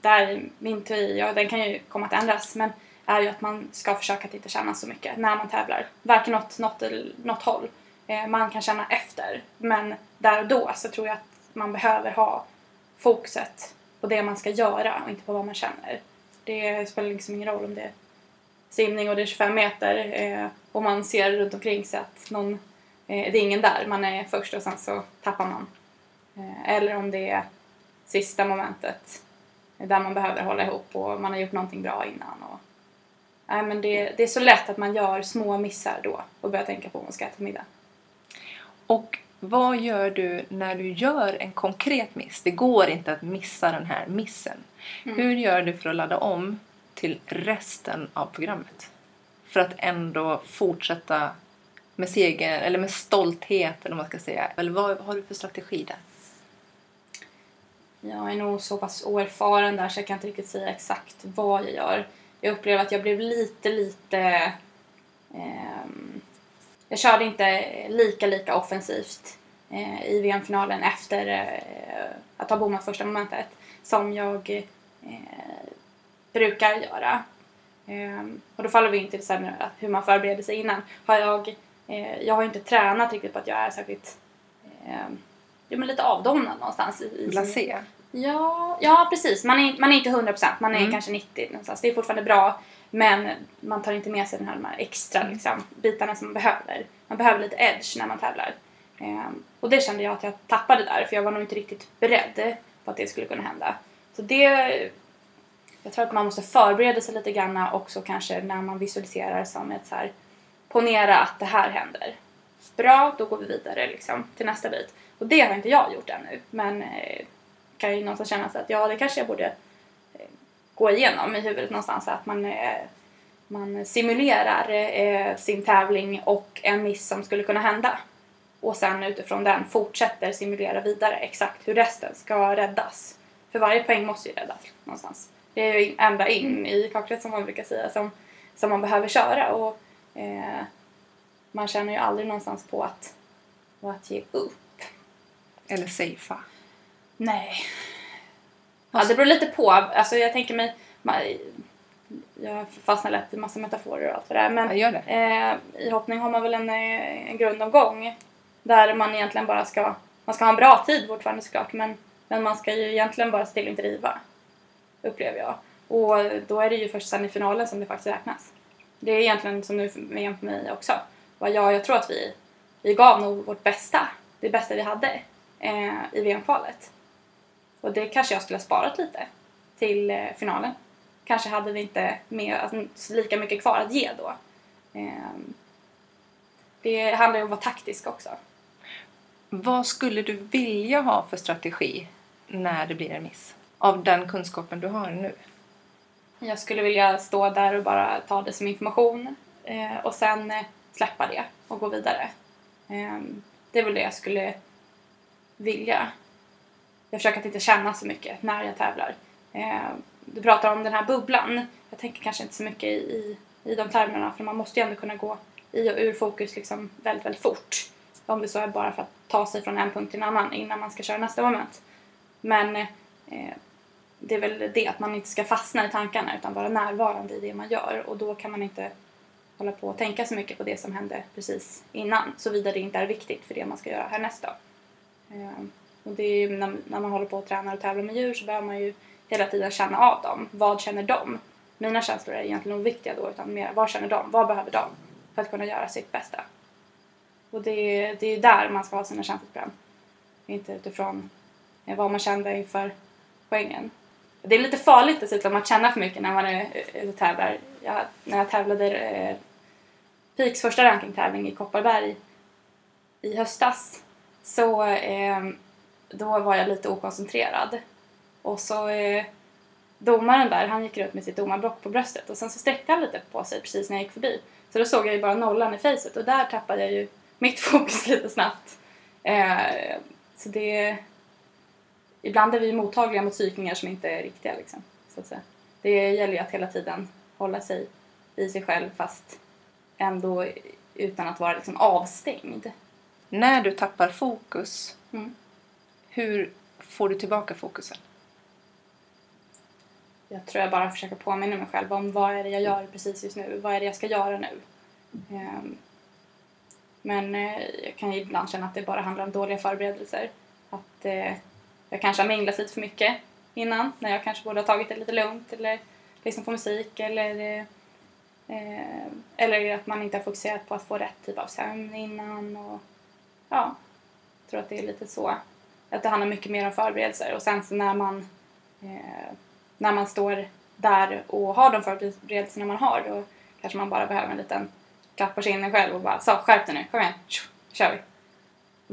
Speaker 1: där, min teori, ja, den kan ju komma att ändras, men är ju att man ska försöka att inte känna så mycket när man tävlar. Varken åt något, något håll. Eh, man kan känna efter. Men där och då så tror jag att man behöver ha fokuset på det man ska göra och inte på vad man känner. Det spelar liksom ingen roll om det är simning och det är 25 meter eh, och man ser runt omkring sig att någon, eh, det är ingen där, man är först och sen så tappar man. Eller om det är sista momentet där man behöver hålla ihop och man har gjort någonting bra innan. Och, nej, men det, det är så lätt att man gör små missar då och börjar tänka på vad man ska äta middag.
Speaker 2: Och vad gör du när du gör en konkret miss? Det går inte att missa den här missen.
Speaker 1: Mm.
Speaker 2: Hur gör du för att ladda om till resten av programmet? För att ändå fortsätta med seger, eller med stolthet eller vad man ska säga. Eller vad har du för strategi där?
Speaker 1: Jag är nog så pass oerfaren där så jag kan inte riktigt säga exakt vad jag gör. Jag upplever att jag blev lite, lite... Eh, jag körde inte lika, lika offensivt eh, i VM-finalen efter eh, att ha bommat första momentet som jag eh, brukar göra. Ehm, och då faller vi in till så här hur man förbereder sig innan. Har jag, eh, jag har inte tränat riktigt på att jag är särskilt eh, ja, men lite avdomnad någonstans. I, i
Speaker 2: Blasé?
Speaker 1: Ja, ja precis. Man är, man är inte 100%, man är
Speaker 2: Mm.
Speaker 1: kanske 90 någonstans. Det är fortfarande bra, men man tar inte med sig den här, de här extra liksom, bitarna som man behöver. Man behöver lite edge när man tävlar. Ehm, och det kände jag att jag tappade där, för jag var nog inte riktigt beredd på att det skulle kunna hända. Så det... Jag tror att man måste förbereda sig lite grann också kanske när man visualiserar som ett så här... Ponera att det här händer. Bra, då går vi vidare liksom till nästa bit. Och det har inte jag gjort ännu, men eh, kan ju någonstans känna sig att ja, det kanske jag borde eh, gå igenom i huvudet någonstans. Att man, eh, man simulerar eh, sin tävling och en miss som skulle kunna hända. Och sen utifrån den fortsätter simulera vidare exakt hur resten ska räddas. För varje poäng måste ju räddas någonstans. Det är ju ända in i kaklet som man brukar säga som, som man behöver köra. Och eh, man känner ju aldrig någonstans på att, på att ge upp.
Speaker 2: Eller safea?
Speaker 1: Nej. Ja, det beror lite på. Alltså jag tänker mig... Jag fastnar lätt i massa metaforer och allt det där. Men
Speaker 2: gör det.
Speaker 1: eh, i hoppning har man väl en, eh, en grundomgång där man egentligen bara ska... Man ska ha en bra tid fortfarande såklart men, men man ska ju egentligen bara se till att inte riva. Upplever jag. Och då är det ju först sen i finalen som det faktiskt räknas. Det är egentligen som nu för för mig också. Jag, jag tror att vi, vi gav nog vårt bästa. Det bästa vi hade eh, i VM-kvalet. Och det kanske jag skulle ha sparat lite till eh, finalen. Kanske hade vi inte med, alltså, lika mycket kvar att ge då. Ehm, det handlar ju om att vara taktisk också.
Speaker 2: Vad skulle du vilja ha för strategi när det blir en miss? Av den kunskapen du har nu.
Speaker 1: Jag skulle vilja stå där och bara ta det som information eh, och sen eh, släppa det och gå vidare. Ehm, det är väl det jag skulle vilja. Jag försöker att inte känna så mycket när jag tävlar. Eh, du pratar om den här bubblan. Jag tänker kanske inte så mycket i, i, i de termerna för man måste ju ändå kunna gå i och ur fokus liksom väldigt, väldigt fort. Om det så är bara för att ta sig från en punkt till en annan innan man ska köra nästa moment. Men eh, det är väl det att man inte ska fastna i tankarna utan vara närvarande i det man gör och då kan man inte hålla på och tänka så mycket på det som hände precis innan såvida det inte är viktigt för det man ska göra härnäst då. Eh, och det är ju när, när man håller på och tränar och tävlar med djur så behöver man ju hela tiden känna av dem. Vad känner de? Mina känslor är egentligen oviktiga då utan mer vad känner de? Vad behöver de för att kunna göra sitt bästa? Och det, är- det är ju där man ska ha sina känsloprogram. Inte utifrån eh, vad man kände inför poängen. Det är lite farligt dessutom att känna för mycket när man är eh, ute och tävlar. Jag, när jag tävlade eh, Peaks första rankingtävling i Kopparberg i höstas så eh, då var jag lite okoncentrerad. Och så eh, domaren där, han gick ut med sitt domarblock på bröstet och sen så sträckte han lite på sig precis när jag gick förbi. Så då såg jag ju bara nollan i facet och där tappade jag ju mitt fokus lite snabbt. Eh, så det... Ibland är vi mottagliga mot psykningar som inte är riktiga liksom. Så att säga. Det gäller ju att hela tiden hålla sig i sig själv fast ändå utan att vara liksom avstängd.
Speaker 2: När du tappar fokus,
Speaker 1: Mm
Speaker 2: hur får du tillbaka fokusen?
Speaker 1: Jag tror jag bara försöker påminna mig själv om vad är det jag gör precis just nu? Vad är det jag ska göra nu? Ehm, men eh, jag kan ju ibland känna att det bara handlar om dåliga förberedelser. Att eh, jag kanske har minglat lite för mycket innan när jag kanske borde ha tagit det lite lugnt eller lyssnat på musik eller eh, eller att man inte har fokuserat på att få rätt typ av sömn innan och ja, jag tror att det är lite så. Att det handlar mycket mer om förberedelser och sen så när man eh, när man står där och har de förberedelserna man har då kanske man bara behöver en liten klapp på kinden själv och bara så skärp dig nu, kom igen, Tjo, kör vi.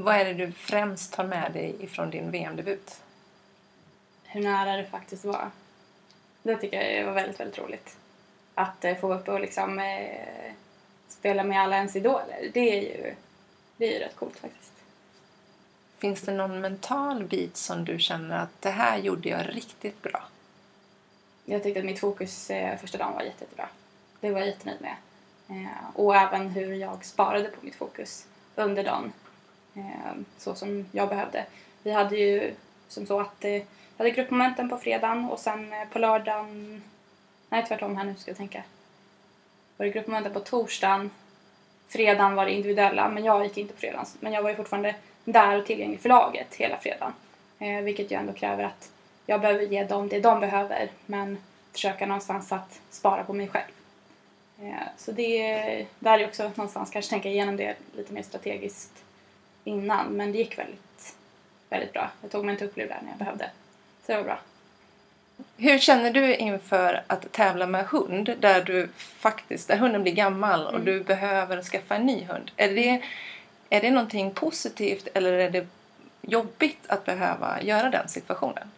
Speaker 2: Vad är det du främst tar med dig ifrån din VM-debut?
Speaker 1: Hur nära det faktiskt var. Det tycker jag var väldigt, väldigt roligt. Att eh, få vara uppe och liksom eh, spela med alla ens idoler, det är ju, det är ju rätt coolt faktiskt.
Speaker 2: Finns det någon mental bit som du känner att det här gjorde jag riktigt bra?
Speaker 1: Jag tyckte att mitt fokus eh, första dagen var jätte, jättebra. Det var jag jättenöjd med. Eh, och även hur jag sparade på mitt fokus under dagen. Eh, så som jag behövde. Vi hade ju som så att jag hade gruppmomenten på fredagen och sen på lördagen... Nej, tvärtom här nu ska jag tänka. Var det gruppmomenten på torsdagen. Fredagen var det individuella, men jag gick inte på fredagen. Men jag var ju fortfarande där och tillgänglig för laget hela fredagen. Eh, vilket ju ändå kräver att jag behöver ge dem det de behöver men försöka någonstans att spara på mig själv. Eh, så det där är också någonstans kanske tänka igenom det lite mer strategiskt innan men det gick väldigt, väldigt bra. Jag tog mig en tupplur där när jag behövde. Så det var bra.
Speaker 2: Hur känner du inför att tävla med hund där du faktiskt, där hunden blir gammal och
Speaker 1: Mm.
Speaker 2: du behöver skaffa en ny hund? Är det, är det någonting positivt eller är det jobbigt att behöva göra den situationen?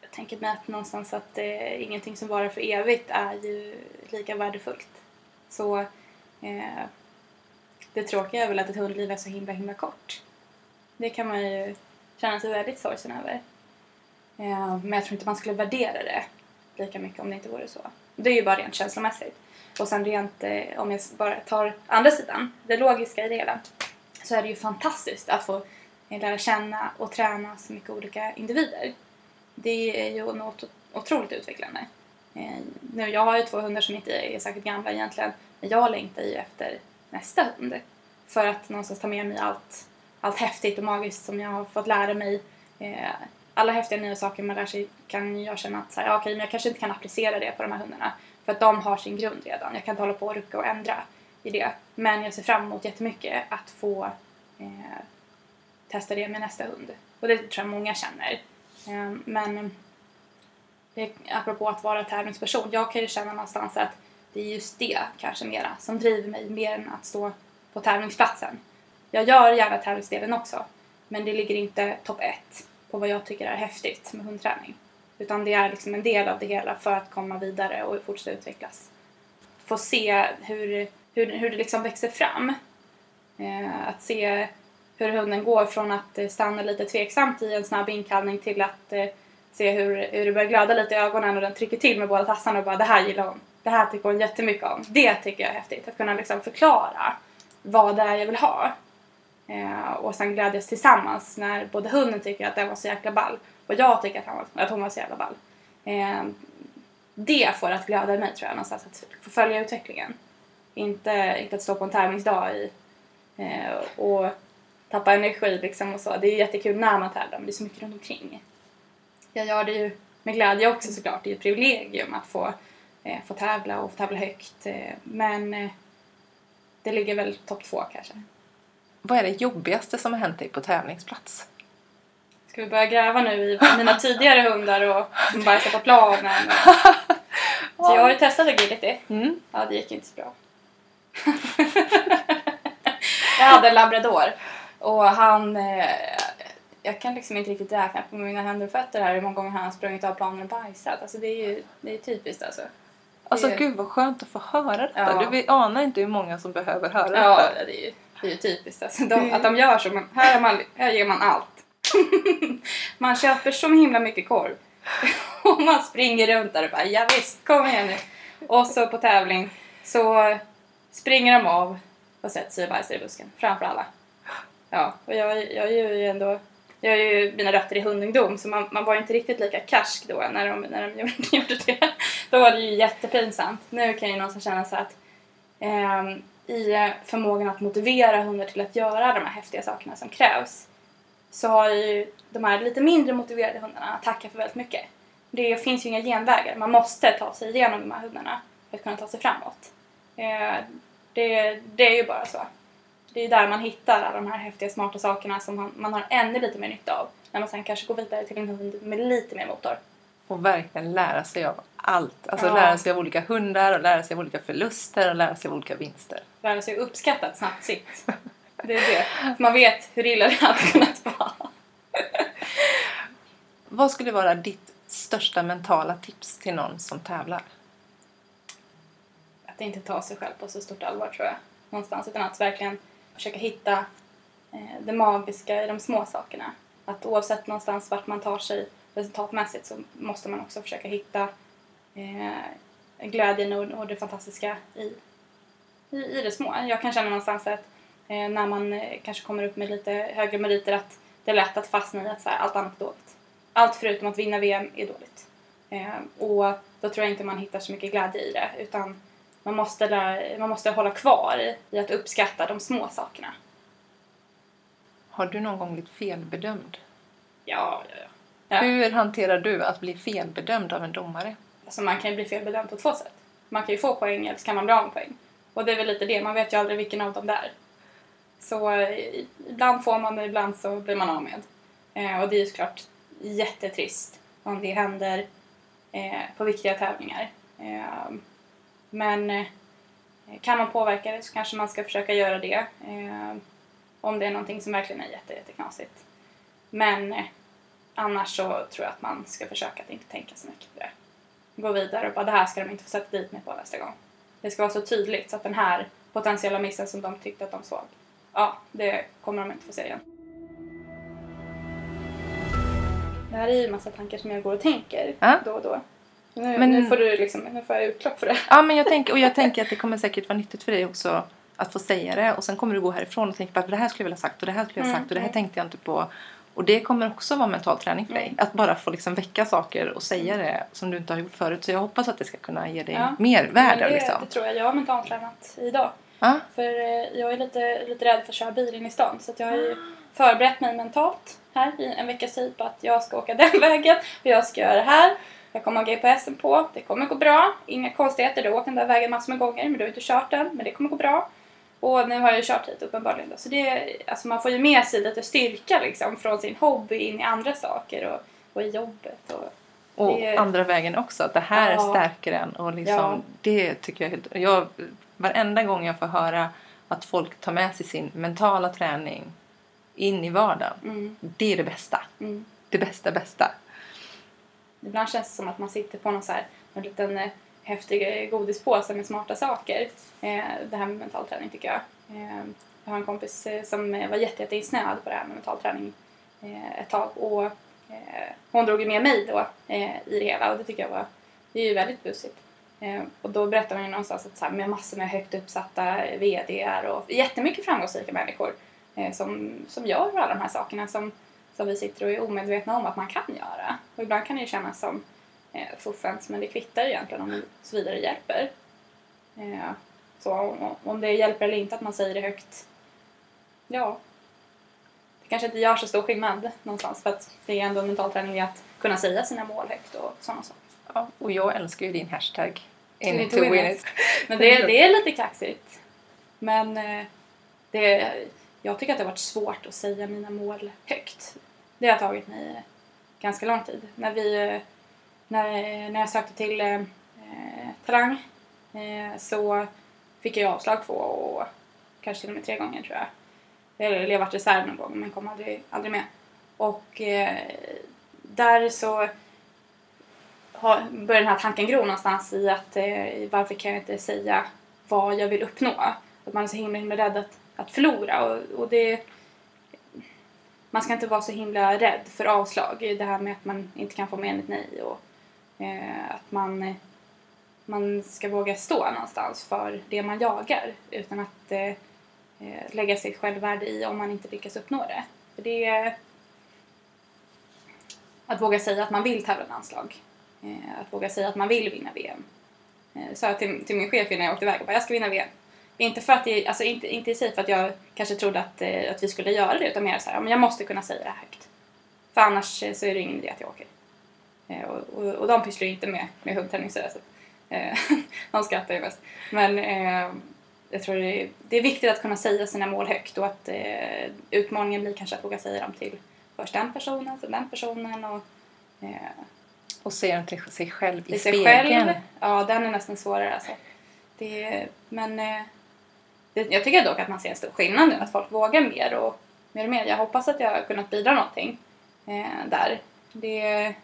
Speaker 1: Jag tänker mig att någonstans att eh, ingenting som varar för evigt är ju lika värdefullt. Så eh, det tråkiga är väl att ett hundliv är så himla himla kort. Det kan man ju känna sig väldigt sorgsen över. Eh, men jag tror inte man skulle värdera det lika mycket om det inte vore så. Det är ju bara rent känslomässigt. Och sen rent, eh, om jag bara tar andra sidan, det logiska i det hela, så är det ju fantastiskt att få lära känna och träna så mycket olika individer. Det är ju något otroligt utvecklande. Eh, nu, jag har ju två hundar som inte är särskilt gamla egentligen, men jag längtar ju efter nästa hund. För att någonstans ta med mig allt, allt häftigt och magiskt som jag har fått lära mig. Eh, alla häftiga nya saker man lär sig kan jag känna att så här, ja, okej, men jag kanske inte kan applicera det på de här hundarna. För att de har sin grund redan. Jag kan inte hålla på och rucka och ändra i det. Men jag ser fram emot jättemycket att få eh, testa det med nästa hund. Och det tror jag många känner. Eh, men eh, apropå att vara tävlingsperson, jag kan ju känna någonstans att det är just det kanske mera som driver mig mer än att stå på tävlingsplatsen. Jag gör gärna tävlingsdelen också, men det ligger inte topp ett på vad jag tycker är häftigt med hundträning. Utan det är liksom en del av det hela för att komma vidare och fortsätta utvecklas. Få se hur, hur, hur det liksom växer fram. Eh, att se hur hunden går från att eh, stanna lite tveksamt i en snabb inkallning till att eh, se hur, hur det börjar glöda lite i ögonen och den trycker till med båda tassarna och bara det här gillar hon. Det här tycker hon jättemycket om. Det tycker jag är häftigt. Att kunna liksom förklara vad det är jag vill ha. Eh, och sen glädjas tillsammans när både hunden tycker att den var så jäkla ball och jag tycker att, han var, att hon var så jävla ball. Eh, det får att glöda mig tror jag någonstans, att få följa utvecklingen. Inte, inte att stå på en tävlingsdag i, eh, och tappa energi liksom och så. Det är jättekul när man tävlar men det är så mycket runt omkring. Jag gör det ju med glädje också såklart. Det är ju ett privilegium att få, eh, få tävla och få tävla högt. Eh, men eh, det ligger väl topp två kanske.
Speaker 2: Vad är det jobbigaste som har hänt dig på tävlingsplats?
Speaker 1: Ska vi börja gräva nu i mina tidigare hundar och som bajsar på planen? Och... Så jag har ju testat agility.
Speaker 2: Mm.
Speaker 1: Ja, det gick inte så bra. Jag hade en labrador och han... Eh, jag kan liksom inte riktigt räkna på mina händer och fötter här hur många gånger han har sprungit av planen och bajsat. Alltså det är ju det är typiskt alltså.
Speaker 2: Alltså
Speaker 1: Det-
Speaker 2: gud vad skönt att få höra detta.
Speaker 1: Ja.
Speaker 2: Du anar inte hur många som behöver höra
Speaker 1: Ja,
Speaker 2: detta.
Speaker 1: det är ju, det är ju typiskt alltså. De, att de gör så. Men här, är man, här ger man allt. man köper så himla mycket korv. och man springer runt där och bara ja, visst, kom igen nu. Och så på tävling så springer de av och sätter sig och bajsar i busken framför alla. Ja, och jag, jag är ju ändå jag har ju mina rötter i hundungdom så man, man var ju inte riktigt lika karsk då när de, när de gjorde, gjorde det. Då var det ju jättepinsamt. Nu kan jag ju någonstans känna så att eh, i förmågan att motivera hundar till att göra de här häftiga sakerna som krävs så har ju de här lite mindre motiverade hundarna tackat för väldigt mycket. Det finns ju inga genvägar. Man måste ta sig igenom de här hundarna för att kunna ta sig framåt. Eh, det, det är ju bara så. Det är där man hittar alla de här häftiga smarta sakerna som man, man har ännu lite mer nytta av när man sen kanske går vidare till en hund med lite mer motor.
Speaker 2: Och verkligen lära sig av allt. Alltså
Speaker 1: Ja.
Speaker 2: lära sig av olika hundar och lära sig av olika förluster och lära sig av olika vinster.
Speaker 1: Lära sig uppskatta ett snabbt sitt. Det är det. Man vet hur illa det hade kunnat vara.
Speaker 2: Vad skulle vara ditt största mentala tips till någon som tävlar?
Speaker 1: Att inte ta sig själv på så stort allvar tror jag. Någonstans. Utan att verkligen försöka hitta eh, det magiska i de små sakerna. Att oavsett någonstans vart man tar sig resultatmässigt så måste man också försöka hitta eh, glädjen och, och det fantastiska i, i, i det små. Jag kan känna någonstans att eh, när man eh, kanske kommer upp med lite högre meriter att det är lätt att fastna i att så här, allt annat är dåligt. Allt förutom att vinna VM är dåligt. Eh, och då tror jag inte man hittar så mycket glädje i det utan man måste, lära, man måste hålla kvar i att uppskatta de små sakerna.
Speaker 2: Har du någon gång blivit felbedömd?
Speaker 1: Ja, ja, ja. Ja.
Speaker 2: Hur hanterar du att bli felbedömd av en domare?
Speaker 1: Alltså man kan ju bli felbedömd på två sätt. Man kan ju få poäng eller så kan man bli av med poäng. Och det är väl lite det, man vet ju aldrig vilken av dem det är. Så eh, ibland får man det, ibland så blir man av med. Eh, och det är ju såklart jättetrist om det händer eh, på viktiga tävlingar. Eh, men eh, kan man påverka det så kanske man ska försöka göra det. Eh, om det är någonting som verkligen är jätte, jätteknasigt. Men eh, annars så tror jag att man ska försöka att inte tänka så mycket på det gå vidare och bara det här ska de inte få sätta dit mig på nästa gång. Det ska vara så tydligt så att den här potentiella missen som de tyckte att de såg, ja, det kommer de inte få se igen. Det här är ju en massa tankar som jag går och tänker
Speaker 2: Ja.
Speaker 1: då och då. Nu,
Speaker 2: Men-
Speaker 1: nu får du liksom, nu får jag utlopp för det.
Speaker 2: Ja, men jag tänker, och jag tänker att det kommer säkert vara nyttigt för dig också att få säga det och sen kommer du gå härifrån och tänka på att det här skulle jag vilja ha sagt och det här skulle jag ha
Speaker 1: Mm,
Speaker 2: sagt och det här
Speaker 1: mm.
Speaker 2: tänkte jag inte på. Och det kommer också vara mental träning för dig.
Speaker 1: Mm.
Speaker 2: Att bara få liksom väcka saker och säga det som du inte har gjort förut. Så jag hoppas att det ska kunna ge dig
Speaker 1: Ja.
Speaker 2: mer värde
Speaker 1: det,
Speaker 2: liksom.
Speaker 1: det tror jag. Jag har mentaltränat idag.
Speaker 2: Ja.
Speaker 1: För eh, jag är lite, lite rädd för att köra bil in i stan. Så jag har ju förberett mig mentalt här i en veckas tid på att jag ska åka den vägen. Och jag ska göra det här. Jag kommer ha GPSen på. Det kommer gå bra. Inga konstigheter. Du har åkt den där vägen massor med gånger men du har inte kört den. Men det kommer gå bra. Och nu har jag ju kört hit uppenbarligen. Då. Så det, alltså man får ju med sig lite styrka liksom från sin hobby in i andra saker och, och i jobbet. Och,
Speaker 2: Och
Speaker 1: Det-
Speaker 2: andra vägen också. Att det här
Speaker 1: Ja.
Speaker 2: stärker en. Och liksom,
Speaker 1: Ja.
Speaker 2: Det tycker jag helt... Jag, varenda gång jag får höra att folk tar med sig sin mentala träning in i vardagen.
Speaker 1: mm,
Speaker 2: Det är det bästa.
Speaker 1: mm.
Speaker 2: Det bästa, bästa.
Speaker 1: Ibland känns det som att man sitter på någon så här, en liten eh, häftig eh, godispåse med smarta saker. Eh, det här med mental träning tycker jag. Eh, jag har en kompis eh, som eh, var jätte, jätteinsnöad på det här med mental träning eh, ett tag. Och eh, hon drog ju med mig då eh, i det hela och det tycker jag var, det är ju väldigt busigt. Eh, och då berättar man ju någonstans att så här, med massor med högt uppsatta eh, VDR och jättemycket framgångsrika människor eh, som, som gör alla de här sakerna som, som vi sitter och är omedvetna om att man kan göra. Och ibland kan det ju kännas som eh, fuffens men det kvittar ju egentligen om så vidare hjälper. Eh, så om, om det hjälper eller inte att man säger det högt, ja. Det kanske inte gör så stor skillnad någonstans för att det är ändå en mental träning i att kunna säga sina mål högt och sådana saker.
Speaker 2: Ja, och jag älskar ju din hashtag. In it
Speaker 1: to win it. Men det, det är lite kaxigt. Men eh, det, jag tycker att det har varit svårt att säga mina mål högt. Det har tagit mig eh, ganska lång tid. När, vi, eh, när, eh, när jag sökte till eh, eh, Talang eh, så fick jag avslag två och kanske till och med tre gånger tror jag. Eller jag varit reserv någon gång men kom aldrig, aldrig med. Och eh, där så har, börjar den här tanken gro någonstans i att eh, varför kan jag inte säga vad jag vill uppnå? Att man är så himla, himla rädd att, att förlora och, och det man ska inte vara så himla rädd för avslag. Det här med att man inte kan få med ett nej och eh, att man, man ska våga stå någonstans för det man jagar utan att eh, eh, lägga sitt självvärde i om man inte lyckas uppnå det. För det är att våga säga att man vill tävla i landslag. Eh, att våga säga att man vill vinna VM. Eh, sa jag till, till min chef innan jag åkte iväg, och bara, jag ska vinna VM. Inte för att det, alltså inte, inte i sig för att jag kanske trodde att, eh, att vi skulle göra det utan mer så här, men jag måste kunna säga det här högt. För annars eh, så är det ingen idé att jag åker. Eh, och, och, och de pysslar ju inte med, med huggträning så, så de skrattar ju mest. Men eh, jag tror det är, det är viktigt att kunna säga sina mål högt och att eh, utmaningen blir kanske att våga säga dem till först den personen, sen den personen och eh,
Speaker 2: Och säga dem till sig själv i
Speaker 1: till
Speaker 2: spegeln.
Speaker 1: själv. Ja, den är nästan svårare alltså. Det, men jag tycker dock att man ser en stor skillnad nu, att folk vågar mer och mer och mer. Jag hoppas att jag har kunnat bidra någonting eh, där. Det,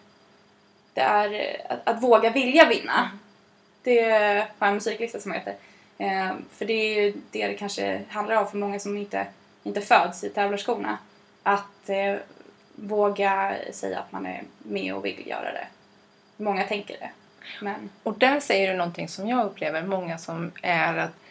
Speaker 1: det är att, att våga vilja vinna. Det har jag en musiklista som heter. Eh, för det är ju det det kanske handlar om för många som inte, inte föds i tävlarskorna. Att eh, våga säga att man är med och vill göra det. Många tänker det. Men
Speaker 2: Och där säger du någonting som jag upplever många som är att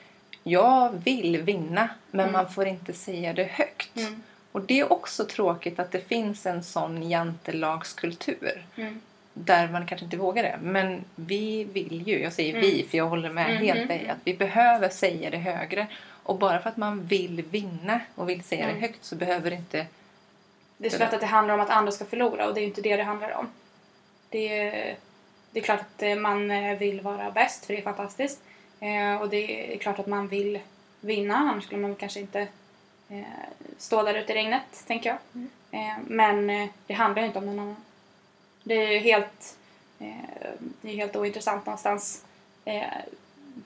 Speaker 2: jag vill vinna men
Speaker 1: Mm.
Speaker 2: man får inte säga det högt.
Speaker 1: Mm.
Speaker 2: Och det är också tråkigt att det finns en sån jantelagskultur
Speaker 1: mm.
Speaker 2: där man kanske inte vågar det. Men vi vill ju, jag säger
Speaker 1: Mm.
Speaker 2: vi för jag håller med
Speaker 1: Mm,
Speaker 2: helt
Speaker 1: mm,
Speaker 2: dig,
Speaker 1: mm.
Speaker 2: att vi behöver säga det högre. Och bara för att man vill vinna och vill säga
Speaker 1: Mm.
Speaker 2: det högt så behöver inte...
Speaker 1: Det är så lätt att det handlar om att andra ska förlora och det är ju inte det det handlar om. Det är, det är klart att eh, man eh, vill vara bäst för det är fantastiskt. Eh, och det är klart att man vill vinna annars skulle man kanske inte eh, stå där ute i regnet, tänker jag. Eh, men det handlar ju inte om någon annan. Det är ju helt, det är helt ointressant någonstans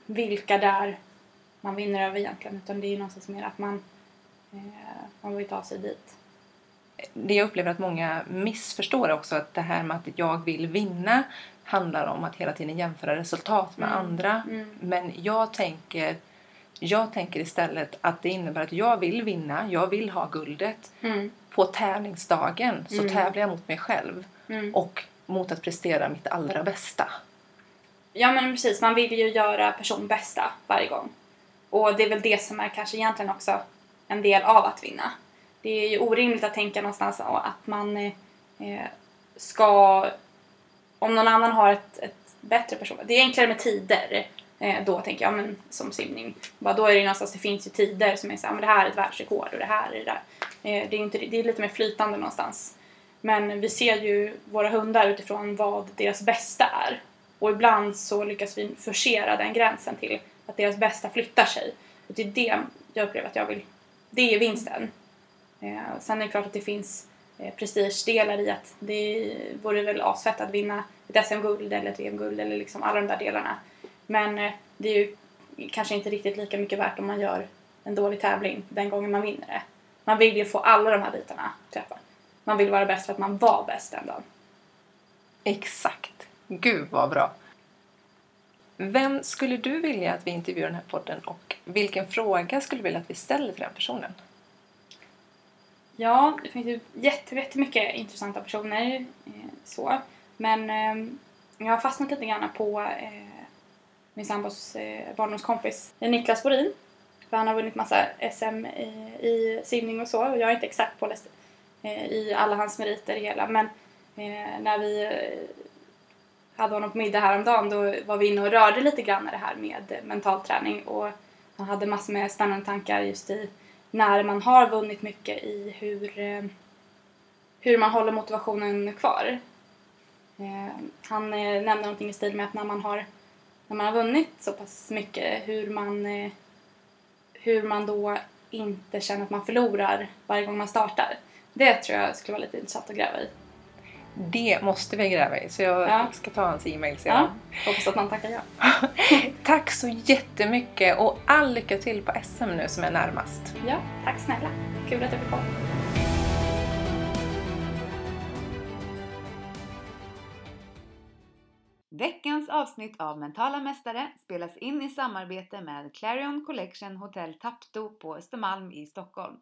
Speaker 1: vilka där man vinner över egentligen. Utan det är ju någonstans mer att man, man vill ta sig dit.
Speaker 2: Det jag upplever att många missförstår också att det här med att jag vill vinna handlar om att hela tiden jämföra resultat med
Speaker 1: Mm.
Speaker 2: andra.
Speaker 1: Mm.
Speaker 2: Men jag tänker, jag tänker istället att det innebär att jag vill vinna, jag vill ha guldet.
Speaker 1: Mm.
Speaker 2: På tävlingsdagen så
Speaker 1: Mm.
Speaker 2: tävlar jag mot mig själv
Speaker 1: Mm.
Speaker 2: och mot att prestera mitt allra bästa.
Speaker 1: Ja men precis, man vill ju göra person bästa varje gång. Och det är väl det som är kanske egentligen också en del av att vinna. Det är ju orimligt att tänka någonstans att man eh, eh, ska... Om någon annan har ett, ett bättre person... Det är enklare med tider. Eh, då tänker jag, men som simning. Bara då är det ju någonstans, det finns ju tider som är så här, men det här är ett världsrekord och det här är det där. Eh, det, är inte, det är lite mer flytande någonstans. Men vi ser ju våra hundar utifrån vad deras bästa är. Och ibland så lyckas vi forcera den gränsen till att deras bästa flyttar sig. Och det är det jag upplever att jag vill. Det är vinsten. Eh, sen är det klart att det finns Eh, prestigedelar i att det vore väl asfett att vinna ett SM-guld eller ett VM-guld eller liksom alla de där delarna. Men eh, det är ju kanske inte riktigt lika mycket värt om man gör en dålig tävling den gången man vinner det. Man vill ju få alla de här bitarna träffa. Man vill vara bäst för att man var bäst den dagen.
Speaker 2: Exakt. Gud vad bra. Vem skulle du vilja att vi intervjuar i den här podden och vilken fråga skulle du vilja att vi ställer till den personen?
Speaker 1: Ja, det finns ju jättemycket intressanta personer. Eh, så. Men eh, jag har fastnat lite grann på eh, min sambos eh, barndomskompis eh, Niklas Borin. För han har vunnit massa SM i, i simning och så. Och jag är inte exakt påläst eh, i alla hans meriter hela. Men eh, när vi eh, hade honom på middag häromdagen då var vi inne och rörde lite grann det här med mental träning. Och han hade massor med spännande tankar just i när man har vunnit mycket i hur, eh, hur man håller motivationen kvar. Eh, han eh, nämnde någonting i stil med att när man har, när man har vunnit så pass mycket hur man, hur man då inte känner att man förlorar varje gång man startar. Det tror jag skulle vara lite intressant att gräva i.
Speaker 2: Det måste vi gräva i så jag
Speaker 1: Ja.
Speaker 2: ska ta hans e-mail
Speaker 1: Ja,
Speaker 2: sedan.
Speaker 1: hoppas att man tackar ja.
Speaker 2: Tack så jättemycket och all lycka till på SM nu som är närmast.
Speaker 1: Ja, tack snälla. Kul att du fick komma.
Speaker 3: Veckans avsnitt av Mentala Mästare spelas in i samarbete med Clarion Collection Hotel Tapto på Östermalm i Stockholm.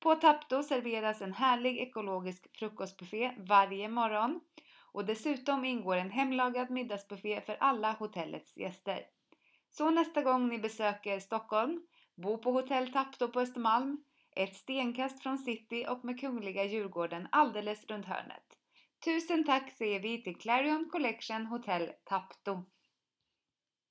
Speaker 3: På Tapto serveras en härlig ekologisk frukostbuffé varje morgon och dessutom ingår en hemlagad middagsbuffé för alla hotellets gäster. Så nästa gång ni besöker Stockholm, bo på Hotell Tapto på Östermalm, ett stenkast från city och med Kungliga Djurgården alldeles runt hörnet. Tusen tack säger vi till Clarion Collection Hotel Tapto.